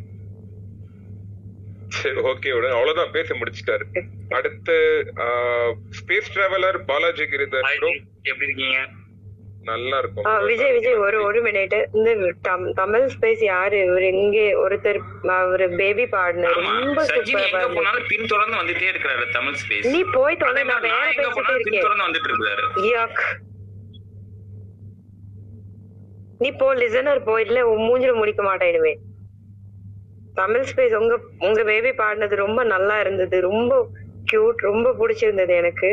சரி ஓகே விடுங்க அவ்வளவுதான் பேசி முடிச்சிட்டாரு. அடுத்து ஸ்பேஸ் டிராவலர் பாலாஜி கிரிதர். எப்படி இருக்கீங்க? நல்லா இருக்கும். விஜய் விஜய் ஒரு ஒரு மினிட் இந்த தம்- தமிழ் ஸ்பேஸ் யாரு? இவர் இங்கே ஒருத்தர் ஒரு பேபி பாடினார் ஆமா. ரொம்ப சூப்பரா எங்க போனாலும் பின் தொடர்ந்து வந்துட்டே இருக்கிறாரு தமிழ் ஸ்பேஸ் நீ போய் தொலை நான் வேற எங்க பேசிட்டே இருக்கேன். தொடர்ந்து வந்துட்டு இருக்காரு. நீ போ லிசனர் போ இல்ல மூஞ்சில முடிக்க மாட்டேன் இனிமே. தமிழ் ஸ்பேஸ் உங்க உங்க பேபி பாடினது ரொம்ப நல்லா இருந்தது. ரொம்ப கியூட் ரொம்ப பிடிச்சிருந்தது எனக்கு.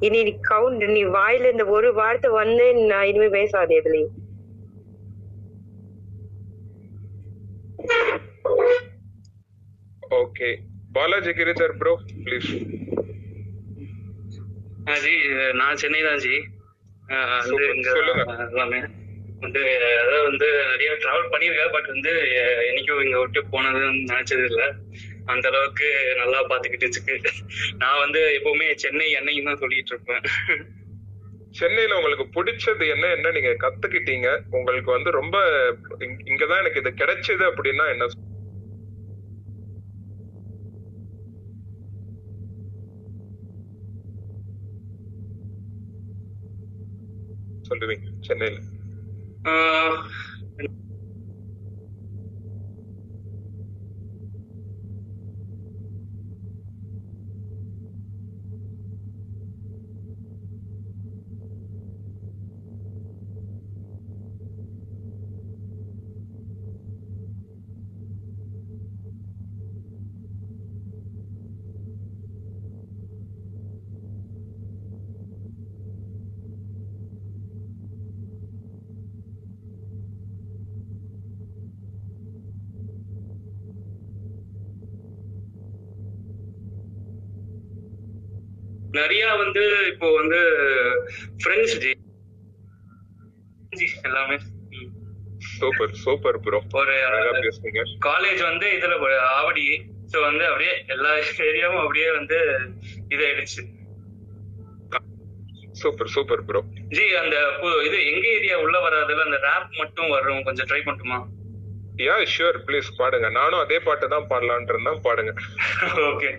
இனி நீ கவுண்ட் நீ வாயில இந்த ஒரு வார்த்தை வந்து நான் இனிமே பேசாதே எதுலயும் okay Balaji Giridhar bro please ஆ, ஜி நான் சென்னை தான் ஜி. எல்லாமே. வந்து அதாவது வந்து நிறைய டிராவல் பண்ணியிருக்கேன் பட் வந்து என்னைக்கும் இங்க விட்டு போனதுன்னு நினைச்சது இல்ல. அந்த அளவுக்கு நல்லா பாத்துக்கிட்டு நான் வந்து எப்பவுமே சென்னை என்னையும் தான் சொல்லிட்டு இருப்பேன். சென்னையில உங்களுக்கு பிடிச்சது என்ன என்ன நீங்க கத்துக்கிட்டீங்க? உங்களுக்கு வந்து ரொம்ப இங்கதான் எனக்கு இது கிடைச்சது அப்படின்னா என்ன? சொல்- சொல்லுவீங்க சென்னையில. Uh, வந்து இப்போ வந்து ஃப்ரெண்ட்ஸ் ஜி எல்லாமே. சூப்பர் சூப்பர் ப்ரோ ஒரு காலேஜ் வந்து இதுல ஆவடி. சோ வந்து அப்படியே எல்லா ஏரியாவும் அப்படியே வந்து இதாயிடுச்சு. சூப்பர் சூப்பர் ப்ரோ ஜி அந்த இது எங்க ஏரியா உள்ள வராதுல அந்த ரேப் மட்டும் வரும். கொஞ்சம் ட்ரை பண்ணட்டுமா? யா ஷூர் ப்ளீஸ் பாடுங்க. நானும் அதே பாட்டு தான் பாடலான் இருந்தேன். பாடுங்க. ஓகே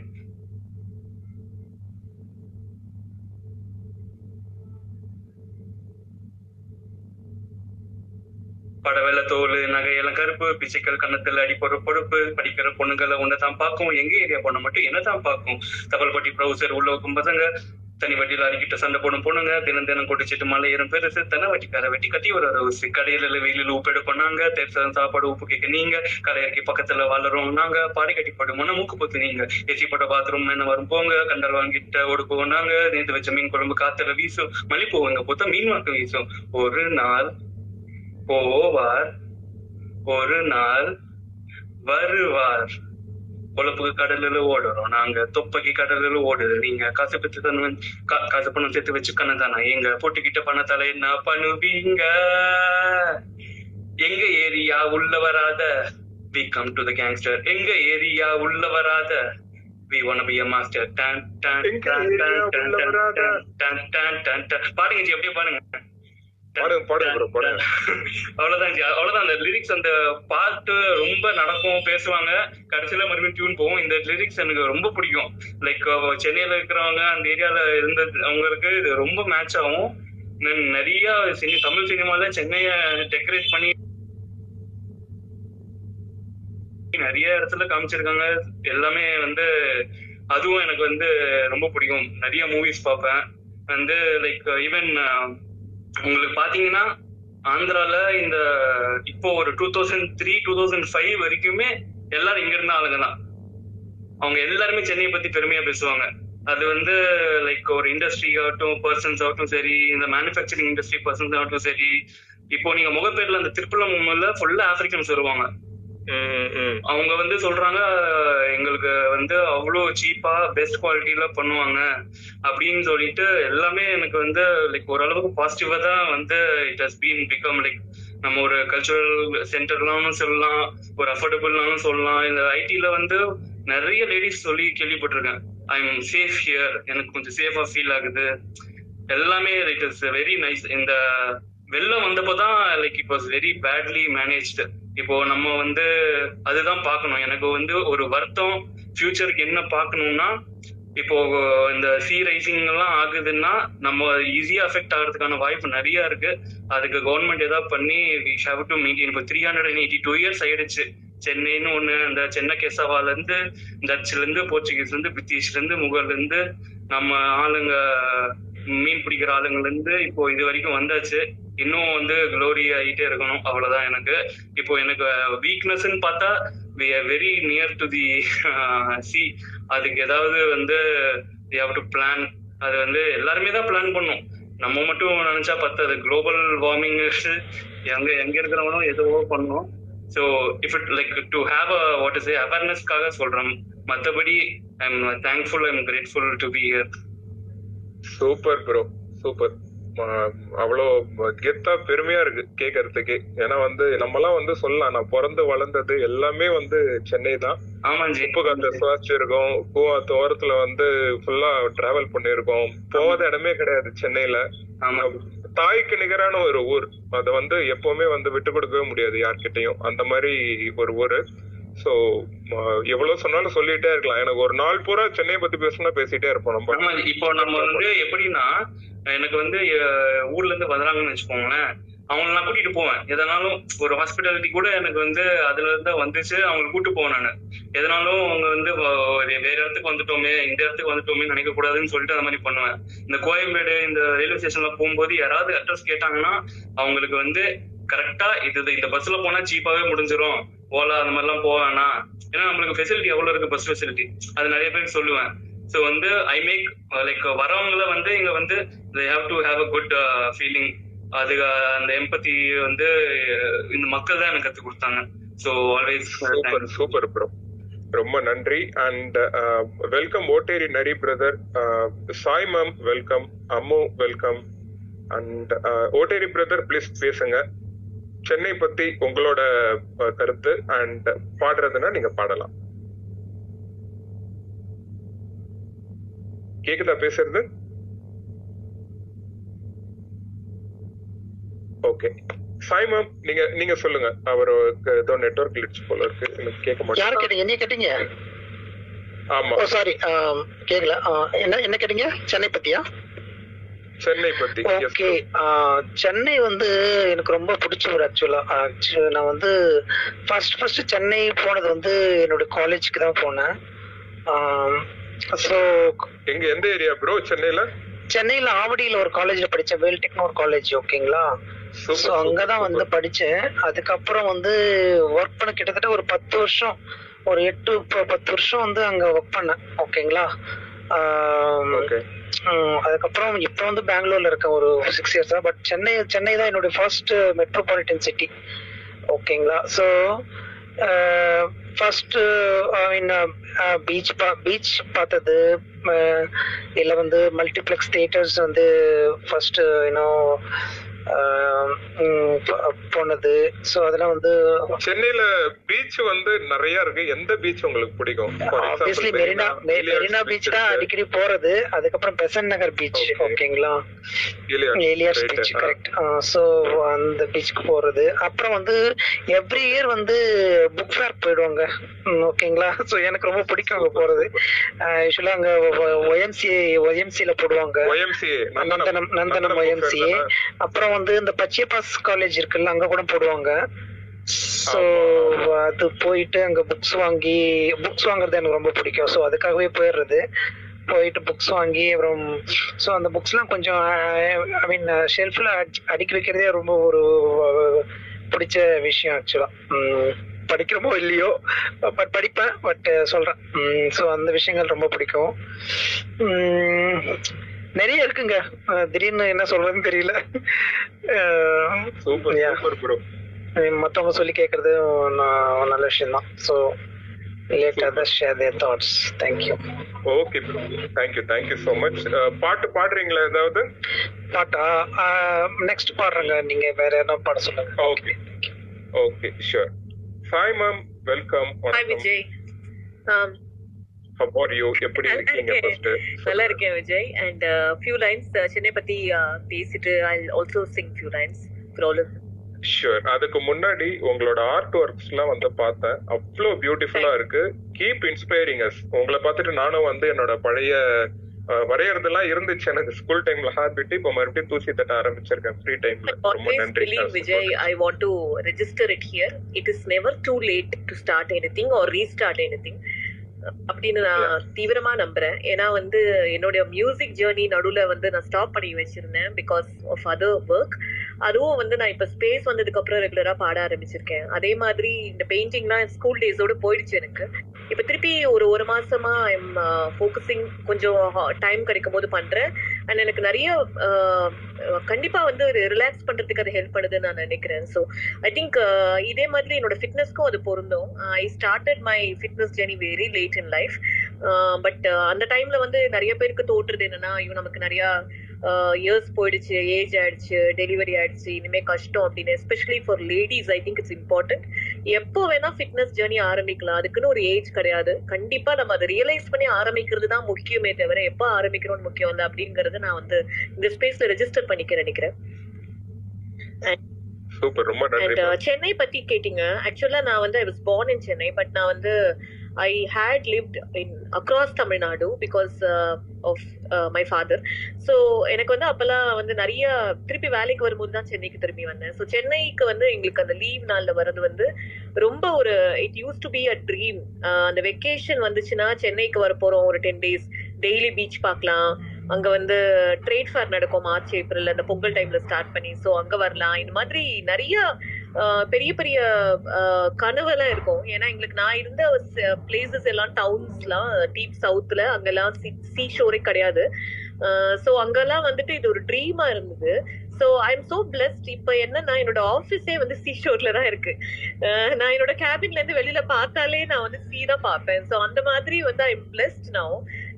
படவெல்ல தோல் நகையெல்லாம் கருப்பு பிச்சைக்கல் கன்னத்துல அடிப்படுற பொறுப்பு படிக்கிற பொண்ணுங்களை ஒன்னதான் பார்க்கும். எங்க ஏரியா பொண்ணை மட்டும் என்னதான் பார்க்கும். தவல்பட்டி ப்ரௌசர் உள்ள பசங்க தனி வட்டியில் அடிக்கிட்ட சண்டை போடும் பொண்ணுங்க தினம் தினம் குடிச்சிட்டு மலை ஏறும் பெருசு தன வட்டிக்கார வெட்டி கட்டி ஒரு ரோசு கடையில வெயிலில் உப்பெடு பண்ணாங்க தேர்தல் சாப்பாடு உப்பு கேட்க நீங்க கலையறக்கி பக்கத்துல வளரும் நாங்க பாடி கட்டி படுமோன மூக்கு போத்து நீங்க. ஏசி போட்ட பாத்ரூம் என்ன வரும் போங்க கண்டல் வாங்கிட்ட ஒடுக்குவோம் நாங்க நேற்று வச்ச மீன் குழம்பு காத்துல வீசும் மல்லிப்பூ எங்க பொத்த மீன் வாங்க வீசும். ஒரு நாள் போவார் ஒரு நாள் வருவார். பொழப்புக்கு கடல்ல ஓடுறோம். நாங்க தொப்பைக்கு கடல்ல ஓடுது. நீங்க காசு பெற்று தானே காசு பணம் சேர்த்து வச்சு கண்ண தானே. எங்க போட்டுக்கிட்ட பணத்தால என்ன பண்ணுவீங்க? எங்க ஏரியா உள்ள வராத? We come to the gangster எங்க ஏரியா உள்ள வராத? We wanna be a master. டன் டன் டன் டன் டன். டன் டன் டன் டன் பாருங்க ஜி அப்படியே பாருங்க பாடுங்க பாடுங்க ப்ரோ பாடுங்க அவ்வளவுதான் அவ்வளவுதான். அந்த லிரிக்ஸ் அந்த பாட்டு ரொம்ப நடக்கும் பேசுவாங்க. கடைசியில மறுபடியும் டியூன் போகும். இந்த லிரிக்ஸ் எனக்கு ரொம்ப பிடிக்கும். லைக் சென்னையில இருக்கிறவங்க அந்த ஏரியால இருந்த அவங்களுக்கு இது ரொம்ப மேட்ச் ஆகும். நிறைய சினி தமிழ் சினிமால சென்னைய டெக்கரேட் பண்ணி நிறைய இடத்துல காமிச்சிருக்காங்க. எல்லாமே வந்து அதுவும் எனக்கு வந்து ரொம்ப பிடிக்கும். நிறைய மூவிஸ் பார்ப்பேன். வந்து லைக் ஈவன் உங்களுக்கு பாத்தீங்கன்னா ஆந்திரால இந்த இப்போ ஒரு two thousand three two thousand five வரைக்குமே எல்லாரும் இங்க இருந்த ஆளுங்க தான். அவங்க எல்லாருமே சென்னையை பத்தி பெருமையா பேசுவாங்க. அது வந்து லைக் ஒரு இண்டஸ்ட்ரி ஆகட்டும் பர்சன்ஸ் ஆகட்டும் சரி இந்த மேனுஃபேக்சரிங் இண்டஸ்ட்ரி பர்சன்ஸ் ஆகட்டும் சரி இப்போ நீங்க முகப்பேர்ல அந்த திருப்பலம் ஃபுல்லா ஆப்பிரிக்கன்ஸ் வருவாங்க. அவங்க வந்து சொல்றாங்க எங்களுக்கு வந்து அவ்வளோ சீப்பா பெஸ்ட் குவாலிட்டியில பண்ணுவாங்க அப்படின்னு சொல்லிட்டு எல்லாமே எனக்கு வந்து லைக் ஓரளவுக்கு பாசிட்டிவா தான் வந்து it has been become like நம்ம ஒரு கல்ச்சுரல் சென்டர்லாம் சொல்லலாம் ஒரு அஃபோர்டபுள்னாலும் சொல்லலாம். இந்த ஐடில வந்து நிறைய லேடிஸ் சொல்லி கேள்விப்பட்டிருக்கேன். ஐ எம் சேஃப் ஹியர் எனக்கு கொஞ்சம் சேஃபா ஃபீல் ஆகுது. எல்லாமே இட் இஸ் வெரி நைஸ் இந்த வெளில வந்தப்போ தான் like it was very badly managed இப்போ நம்ம வந்து அதுதான் பார்க்கணும். எனக்கு வந்து ஒரு வருத்தம் ஃபியூச்சருக்கு என்ன பார்க்கணும்னா இப்போ இந்த சி ரைசிங் எல்லாம் ஆகுதுன்னா நம்ம ஈஸியா அஃபெக்ட் ஆகிறதுக்கான வாய்ப்பு நிறைய இருக்கு. அதுக்கு கவர்மெண்ட் ஏதாவது பண்ணி ஹேவ் டு மெயின்டைன் இப்போ three hundred and eighty two years ஆயிடுச்சு. சென்னைன்னு ஒண்ணு அந்த சென்னை கேசவால இருந்து டச்ல இருந்து போர்ச்சுகீஸ்ல இருந்து பிரிட்டிஷ்ல இருந்து முகல்ல இருந்து நம்ம ஆளுங்க மீன் பிடிக்கிற ஆளுங்கள்ல இருந்து இப்போ இது வரைக்கும் வந்தாச்சு. இன்னும் வந்து க்ளோரி ஆகிட்டே இருக்கணும். அவ்வளவுதான் எனக்கு. இப்போ எனக்கு வீக்னஸ்ன்னு பார்த்தா we are very near to the sea அதுக்கு ஏதாவது வந்து டு பிளான் அது வந்து எல்லாருமே தான் பிளான் பண்ணும். நம்ம மட்டும் நினைச்சா பத்தாது. குளோபல் வார்மிங் எங்க எங்க இருக்கிறவங்களும் எதுவோ பண்ணும். So if it like to have a what is அவேர்னஸ்க்காக சொல்றேன். மற்றபடி I am thankful I am grateful to be here super bro super அவ்வளோ கெத்தா பெருமையா இருக்கு கேட்கறதுக்கு ஏன்னா வந்து நம்மலாம் வந்து சொல்லலாம் நான் பிறந்து வளர்ந்தது எல்லாமே வந்து சென்னை தான். உப்பு காத்த சுவாச்சிருக்கோம் பூவா தோரத்துல வந்து ஃபுல்லா டிராவல் பண்ணிருக்கோம் போகாத இடமே கிடையாது சென்னையில. தாய்க்கு நிகரான ஒரு ஊர். அதை வந்து எப்பவுமே வந்து விட்டு கொடுக்கவே முடியாது யார்கிட்டயும். அந்த மாதிரி ஒரு ஊரு. சோ எவ்வளவு சொன்னாலும் சொல்லிட்டே இருக்கலாம். எனக்கு ஒரு நாள் பூரா சென்னையை பத்தி பேசணும்னா பேசிட்டே இருப்போம் நம்ம. இப்போ நம்ம வந்து எப்படின்னா எனக்கு வந்து ஊர்ல இருந்து வர்றாங்கன்னு வச்சுக்கோங்களேன். அவங்கள நான் கூட்டிட்டு போவேன். எதனாலும் ஒரு ஹாஸ்பிட்டாலிட்டி கூட எனக்கு வந்து அதுல இருந்து வந்துச்சு. அவங்களை கூட்டு போவேன் நான். எதனாலும் அவங்க வந்து வேற இடத்துக்கு வந்துட்டோமே இந்த இடத்துக்கு வந்துட்டோமே நினைக்க கூடாதுன்னு சொல்லிட்டு அந்த மாதிரி பண்ணுவேன். இந்த கோயம்பேடு இந்த ரயில்வே ஸ்டேஷன்ல போகும்போது யாராவது அட்ரஸ் கேட்டாங்கன்னா அவங்களுக்கு வந்து கரெக்டா இது இந்த பஸ்ல போனா சீப்பாவே முடிஞ்சிரும். ஓலா அந்த மாதிரிலாம் போக வேணாம். ஏன்னா நம்மளுக்கு ஃபெசிலிட்டி எவ்வளவு இருக்கு பஸ் ஃபெசிலிட்டி அது நிறைய பேருக்கு சொல்லுவேன். ஸோ வந்து ஐ மேக் லைக் வரவங்கள வந்து இங்க வந்து they have to have a good feeling அது uh, அந்த எம்பத்தி வந்து uh, இந்த மக்கள் தான் எனக்கு கத்து கொடுத்தாங்க. So always super super bro ரொம்ப நன்றி. And welcome Otteri Nari brother Sai ma'am welcome Ammu welcome and Otteri brother please பேசுங்க. சென்னை பத்தி உங்களோட கருத்து அண்ட் பாடுறதுன்னா நீங்க பாடலாம். கேக்குதா பேசுறது? ஓகே சாய் மேம் நீங்க நீங்க சொல்லுங்க. அவருக்கு ஏதோ நெட்வொர்க் கிளிட்ஸ் போல இருக்கு. எனக்கு கேட்க யாரு மாட்டேன் கேட்டீங்க? என்ன கேட்டீங்க? ஆமா. சாரி கேக்கல. என்ன என்ன கேட்டீங்க? சென்னை பத்தியா? சென்னை பத்தி ஓகே சென்னை வந்து எனக்கு ரொம்ப பிடிச்ச ஒரு ஆக்சுவலா நான் வந்து ஃபர்ஸ்ட் ஃபர்ஸ்ட் சென்னை போனது வந்து என்னோட காலேஜ்க்கு தான் போனேன். ஸோ எங்க எந்த ஏரியா ப்ரோ சென்னையில? சென்னையில ஆவடியில ஒரு காலேஜ்ல படிச்சேன் வேல்டெக்னு ஒரு காலேஜ் ஓகேங்களா ஸோ அங்கதான் வந்து. படிச்சேன். அதுக்கப்புறம் வந்து ஒர்க் பண்ண கிட்டத்தட்ட ஒரு பத்து வருஷம் ஒரு எட்டு பத்து வருஷம் வந்து அங்க ஒர்க் பண்ணேன் ஓகேங்களா அதுக்கப்புறம் இப்போ வந்து பெங்களூர்ல இருக்கேன் ஒரு சிக்ஸ் இயர்ஸா பட் சென்னை சென்னை தான் என்னுடைய ஃபர்ஸ்ட் மெட்ரோபாலிட்டன் சிட்டி ஓகேங்களா so first I mean beach பா பீச் பார்த்தது இல்லை வந்து மல்டிப்ளெக்ஸ் தியேட்டர்ஸ் வந்து ஃபர்ஸ்ட் இன்னும் போனது. ஸோ அதெல்லாம் வந்து சென்னையில பீச் வந்து நிறைய இருக்கு. எந்த பீச் உங்களுக்கு பிடிக்கும்? ஆப்வியஸ்லி மெரினா மெரினா பீச் தான். அடிக்கடி போறது. அதுக்கப்புறம் பெசன் நகர் பீச். ஓகேங்களா? Elliot's beach. கரெக்ட் ஸோ அந்த பீச்சுக்கு போறது. அப்புறம் வந்து எவ்ரி இயர் வந்து புக் ஃபேர் போயிடுவாங்க. ஓகேங்களா? ஸோ எனக்கு ரொம்ப பிடிக்கும் அங்க போறது. யூஸ்வலா அங்க ஒஎம்சிஏ ஒஎம்சில போடுவாங்க. நந்தனம். நந்தனம் ஒஎம்சிஏ அப்புறம் வந்து இந்த பச்சையப்பாஸ் காலேஜ் இருக்குல்ல அங்க கூட போடுவாங்க. ஸோ அது போயிட்டு அங்க புக்ஸ் வாங்கி புக்ஸ் வாங்குறது எனக்கு ரொம்ப பிடிக்கும். ஸோ அதுக்காகவே போயிடுறது போயிட்டு புக்ஸ் வாங்கி அப்புறம் ஸோ அந்த புக்ஸ்லாம் கொஞ்சம் ஐ மீன் ஷெல்ஃபில் அடுக்கி வைக்கிறதே ரொம்ப ஒரு பிடிச்ச விஷயம் ஆக்சுவலாக படிக்கிறமோ இல்லையோ? பட் படிப்பேன் பட் சொல்கிறேன் ஸோ அந்த விஷயங்கள் ரொம்ப பிடிக்கும். நிறைய இருக்குங்க. திடீர்னு என்ன சொல்றதுன்னு தெரியல. சூப்பர். சூப்பர் ப்ரோ மற்றவங்க சொல்லி கேட்கறது நல்ல விஷயம் தான் so let other share their thoughts thank you okay bro thank you thank you so much பாட்டு பாடுறீங்களா ஏதாவது? பாட்டா? நெக்ஸ்ட் பாடுறேங்க. நீங்க வேற என்ன பாட சொல்லுங்க. Okay okay sure Sai ma'am welcome hi Vijay நல்லா இருக்கேன். Vijay. And few lines Chennai பத்தி uh, பேசிட்டு I also sing few lines sure அதுக்கு முன்னாடி உங்களோட ஆர்ட் ஒர்க்ஸ் எல்லாம் வந்து பார்த்தேன் அவ்வளோ பியூட்டிஃபுல்லா இருக்கு. கீப் இன்ஸ்பைரிங் அஸ் உங்களை பார்த்துட்டு நானும் வந்து என்னோட பழைய அஹ், வரையறதெல்லாம் இருந்துச்சு. எனக்கு ஸ்கூல் டைம்ல ஹாபிட் இப்போ மறுபடியும் தூசி தட்ட ஆரம்பிச்சிருக்கேன். ஃப்ரீ டைம்ல ரொம்ப நன்றி Vijay, I want to register it here. It is never too late to start anything or restart anything. அப்படின்னு நான் தீவிரமா நம்புறேன். ஏன்னா வந்து என்னுடைய மியூசிக் ஜேர்னி நடுவுல வந்து நான் ஸ்டாப் பண்ணி வச்சிருந்தேன் பிகாஸ் ஆஃப் அதர் ஒர்க் அதுவும் வந்து நான் இப்ப ஸ்பேஸ் வந்ததுக்கு அப்புறம் ரெகுலரா பாட ஆரம்பிச்சிருக்கேன். அதே மாதிரி இந்த பெயிண்டிங்லாம் ஸ்கூல் டேஸோட போயிடுச்சு எனக்கு. இப்ப திருப்பி ஒரு ஒரு மாசமா ஐம் ஃபோக்கஸிங் கொஞ்சம் டைம் கிடைக்கும் போது பண்றேன். அண்ட் எனக்கு நிறைய கண்டிப்பா வந்து ரிலாக்ஸ் பண்றதுக்கு அது ஹெல்ப் பண்ணுதுன்னு நான் நினைக்கிறேன். ஸோ ஐ திங்க் இதே மாதிரி என்னோட ஃபிட்னஸ்க்கும் அது பொருந்தும். I started my fitness journey very late in life but அந்த டைம்ல வந்து நிறைய பேருக்கு தோற்றுறது என்னன்னா ஐயோ நமக்கு நிறைய இயர்ஸ் போயிடுச்சு ஏஜ் ஆயிடுச்சு டெலிவரி ஆயிடுச்சு இனிமே கஷ்டம் அப்படின்னு. Especially for ladies I think it's important எப்போ வேணா ஃபிட்னஸ் ஜேர்னி ஆரம்பிக்கலாம். அதுக்குன்னு ஒரு ஏஜ் கிடையாது. கண்டிப்பா நம்ம அதை ரியலைஸ் பண்ணி ஆரம்பிக்கிறது தான் முக்கியமே தவிர எப்போ ஆரம்பிக்கிறோம்னு முக்கியம் இல்லை அப்படிங்கறத நான் வந்து இந்த ஸ்பேஸ்ல ரெஜிஸ்டர் பண்ணிக்க நினைக்கிறேன். சூப்பர். ரொம்ப நன்றி அண்ட் சென்னை பத்தி கேட்டீங்க. ஆக்சுவலா நான் வந்து I was born in Chennai but நான் வந்து I had lived in across Tamil Nadu because of my father so எனக்கு வந்து அப்போல்லாம் வந்து நிறைய திருப்பி வேலைக்கு வரும்போது தான் சென்னைக்கு திரும்பி வந்தேன். ஸோ சென்னைக்கு வந்து எங்களுக்கு அந்த லீவ் நாளில் வர்றது வந்து ரொம்ப ஒரு it used to be a dream அந்த வெக்கேஷன் வந்துச்சுன்னா சென்னைக்கு வர போகிறோம் ஒரு டென் டேஸ் டெய்லி பீச் பார்க்கலாம். அங்க வந்து ட்ரேட் ஃபேர் நடக்கும் மார்ச் ஏப்ரல் அந்த பொங்கல் டைம்ல ஸ்டார்ட் பண்ணி ஸோ அங்க வரலாம். இந்த மாதிரி நிறைய பெரிய பெரிய கனவெல்லாம் இருக்கும். ஏன்னா எங்களுக்கு நான் இருந்த பிளேசஸ் எல்லாம் டவுன்ஸ்லாம் டீப் சவுத்தில் அங்கெல்லாம் சீ ஷோரே கிடையாது. ஸோ அங்கெல்லாம் வந்துட்டு இது ஒரு ட்ரீமா இருந்தது. So I am so blessed இப்போ என்னன்னா என்னோட ஆஃபீஸே வந்து சீ ஷோர்ல தான் இருக்கு. நான் என்னோட கேபின்ல இருந்து வெளியில பார்த்தாலே நான் வந்து சீ தான் பார்ப்பேன். ஸோ அந்த மாதிரி வந்து ஐ எம் பிளஸ்ட் நான்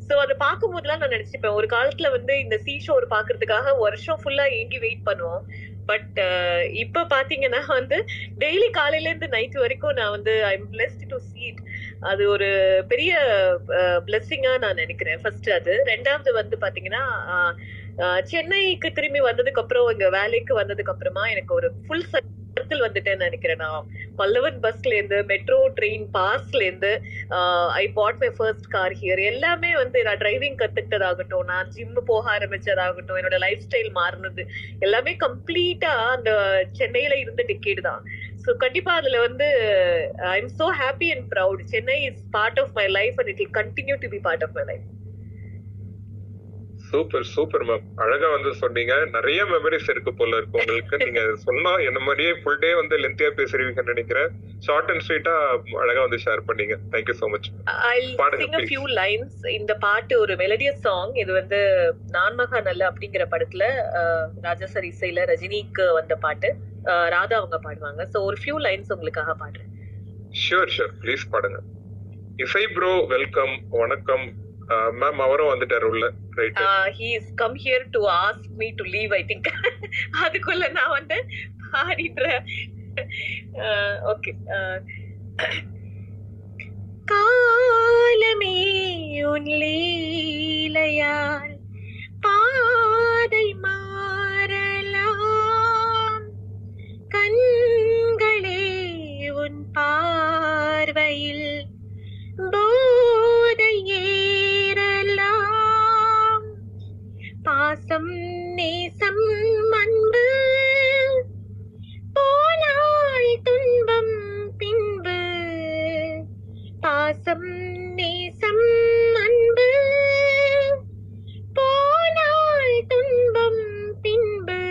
ஸோ அதை பார்க்கும் போதெல்லாம் நான் நினைச்சுப்பேன். ஒரு காலத்துல வந்து இந்த சீ ஷோர் பாக்குறதுக்காக வருஷம் ஃபுல்லா ஏங்கி வெயிட் பண்ணுவோம். பட் uh, இப்ப பாத்தீங்கன்னா வந்து டெய்லி காலையில இருந்து நைட் வரைக்கும் நான் வந்து I am blessed to see it அது ஒரு பெரிய uh, பிளெஸ்ஸிங்கா நான் நினைக்கிறேன். ஃபர்ஸ்ட் அது. ரெண்டாவது வந்து பாத்தீங்கன்னா ஆஹ், சென்னைக்கு திரும்பி வந்ததுக்கு அப்புறம் இங்க வேலைக்கு வந்ததுக்கு அப்புறமா எனக்கு ஒரு ஃபுல் சர்க்கிள் வந்துட்டேன்னு நினைக்கிறேன் நான். பல்லவன் பஸ்ல இருந்து மெட்ரோ ட்ரெயின் பாஸ்ல இருந்து I bought my first car here எல்லாமே வந்து நான் டிரைவிங் கத்துக்கிட்டதாகட்டும் நான் ஜிம் போக ஆரம்பிச்சதாகட்டும் என்னோட லைஃப் ஸ்டைல் மாறினது. எல்லாமே கம்ப்ளீட்டா அந்த சென்னையில இருந்த டிக்கெட் தான். ஸோ கண்டிப்பா அதுல வந்து I am so happy and proud Chennai is part of my life and it'll continue to be part of my life super super ma'am அழகா வந்து சொன்னீங்க. நிறைய மெமரிஸ் இருக்கு போல இருக்கு உங்களுக்கு. நீங்க சொன்னா என்ன மாதிரியே ஃபுல் டே வந்து லென்த்தியா பேசுறீங்கன்னு நினைக்கிறேன். ஷார்ட் அண்ட் ஸ்வீட்டா அழகா வந்து ஷேர் பண்ணீங்க. தேங்க்யூ சோ மச் I'll பாடுங்க, sing a please. few lines. இந்த பாட்டு ஒரு மெலடியஸ் சாங் இது வந்து நான்மகா நல்ல அப்படிங்கிற படத்துல அஹ், ராஜாசர் இசையில ரஜினிக்கு வந்த பாட்டு. ராதா அவங்க பாடுவாங்க. சோ ஒரு ஃபியூ லைன்ஸ் உங்களுக்காக பாடுறேன். ஷூர் ஷூர் ப்ளீஸ் பாடுங்க. இசை ப்ரோ வெல்கம் வணக்கம். மேம் அவரும் வந்துட்டார் உள்ள. Right he is come here to ask me to leave I think அதுக்குள்ள நான் வந்து பாடிடுறேன். ஓகே காலமே உன் லீலையால் பாதை மாறலாம். கண்களே உன் பார்வையில் போதையே பெறலாம் பாசம் நேசம் அன்பு. போனால் துன்பம் பின்பு. பாசம் நேசம் அன்பு. போனால் துன்பம் பின்பு.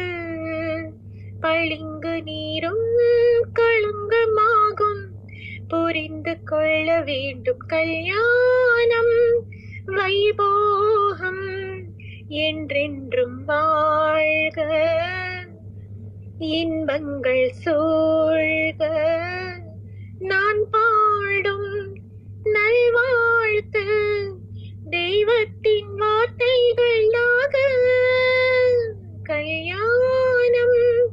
பளிங்கு நீரும் கழுங்கமாகும். புரிந்து கொள்ள வேண்டும் கல்யாணம். வைபோகம் என்றென்றும் வாழ்க. இன்பங்கள் சூழ்க. நான் பாடும் நல்வாழ்த்து தெய்வத்தின் வார்த்தைகளாக கல்யாணம்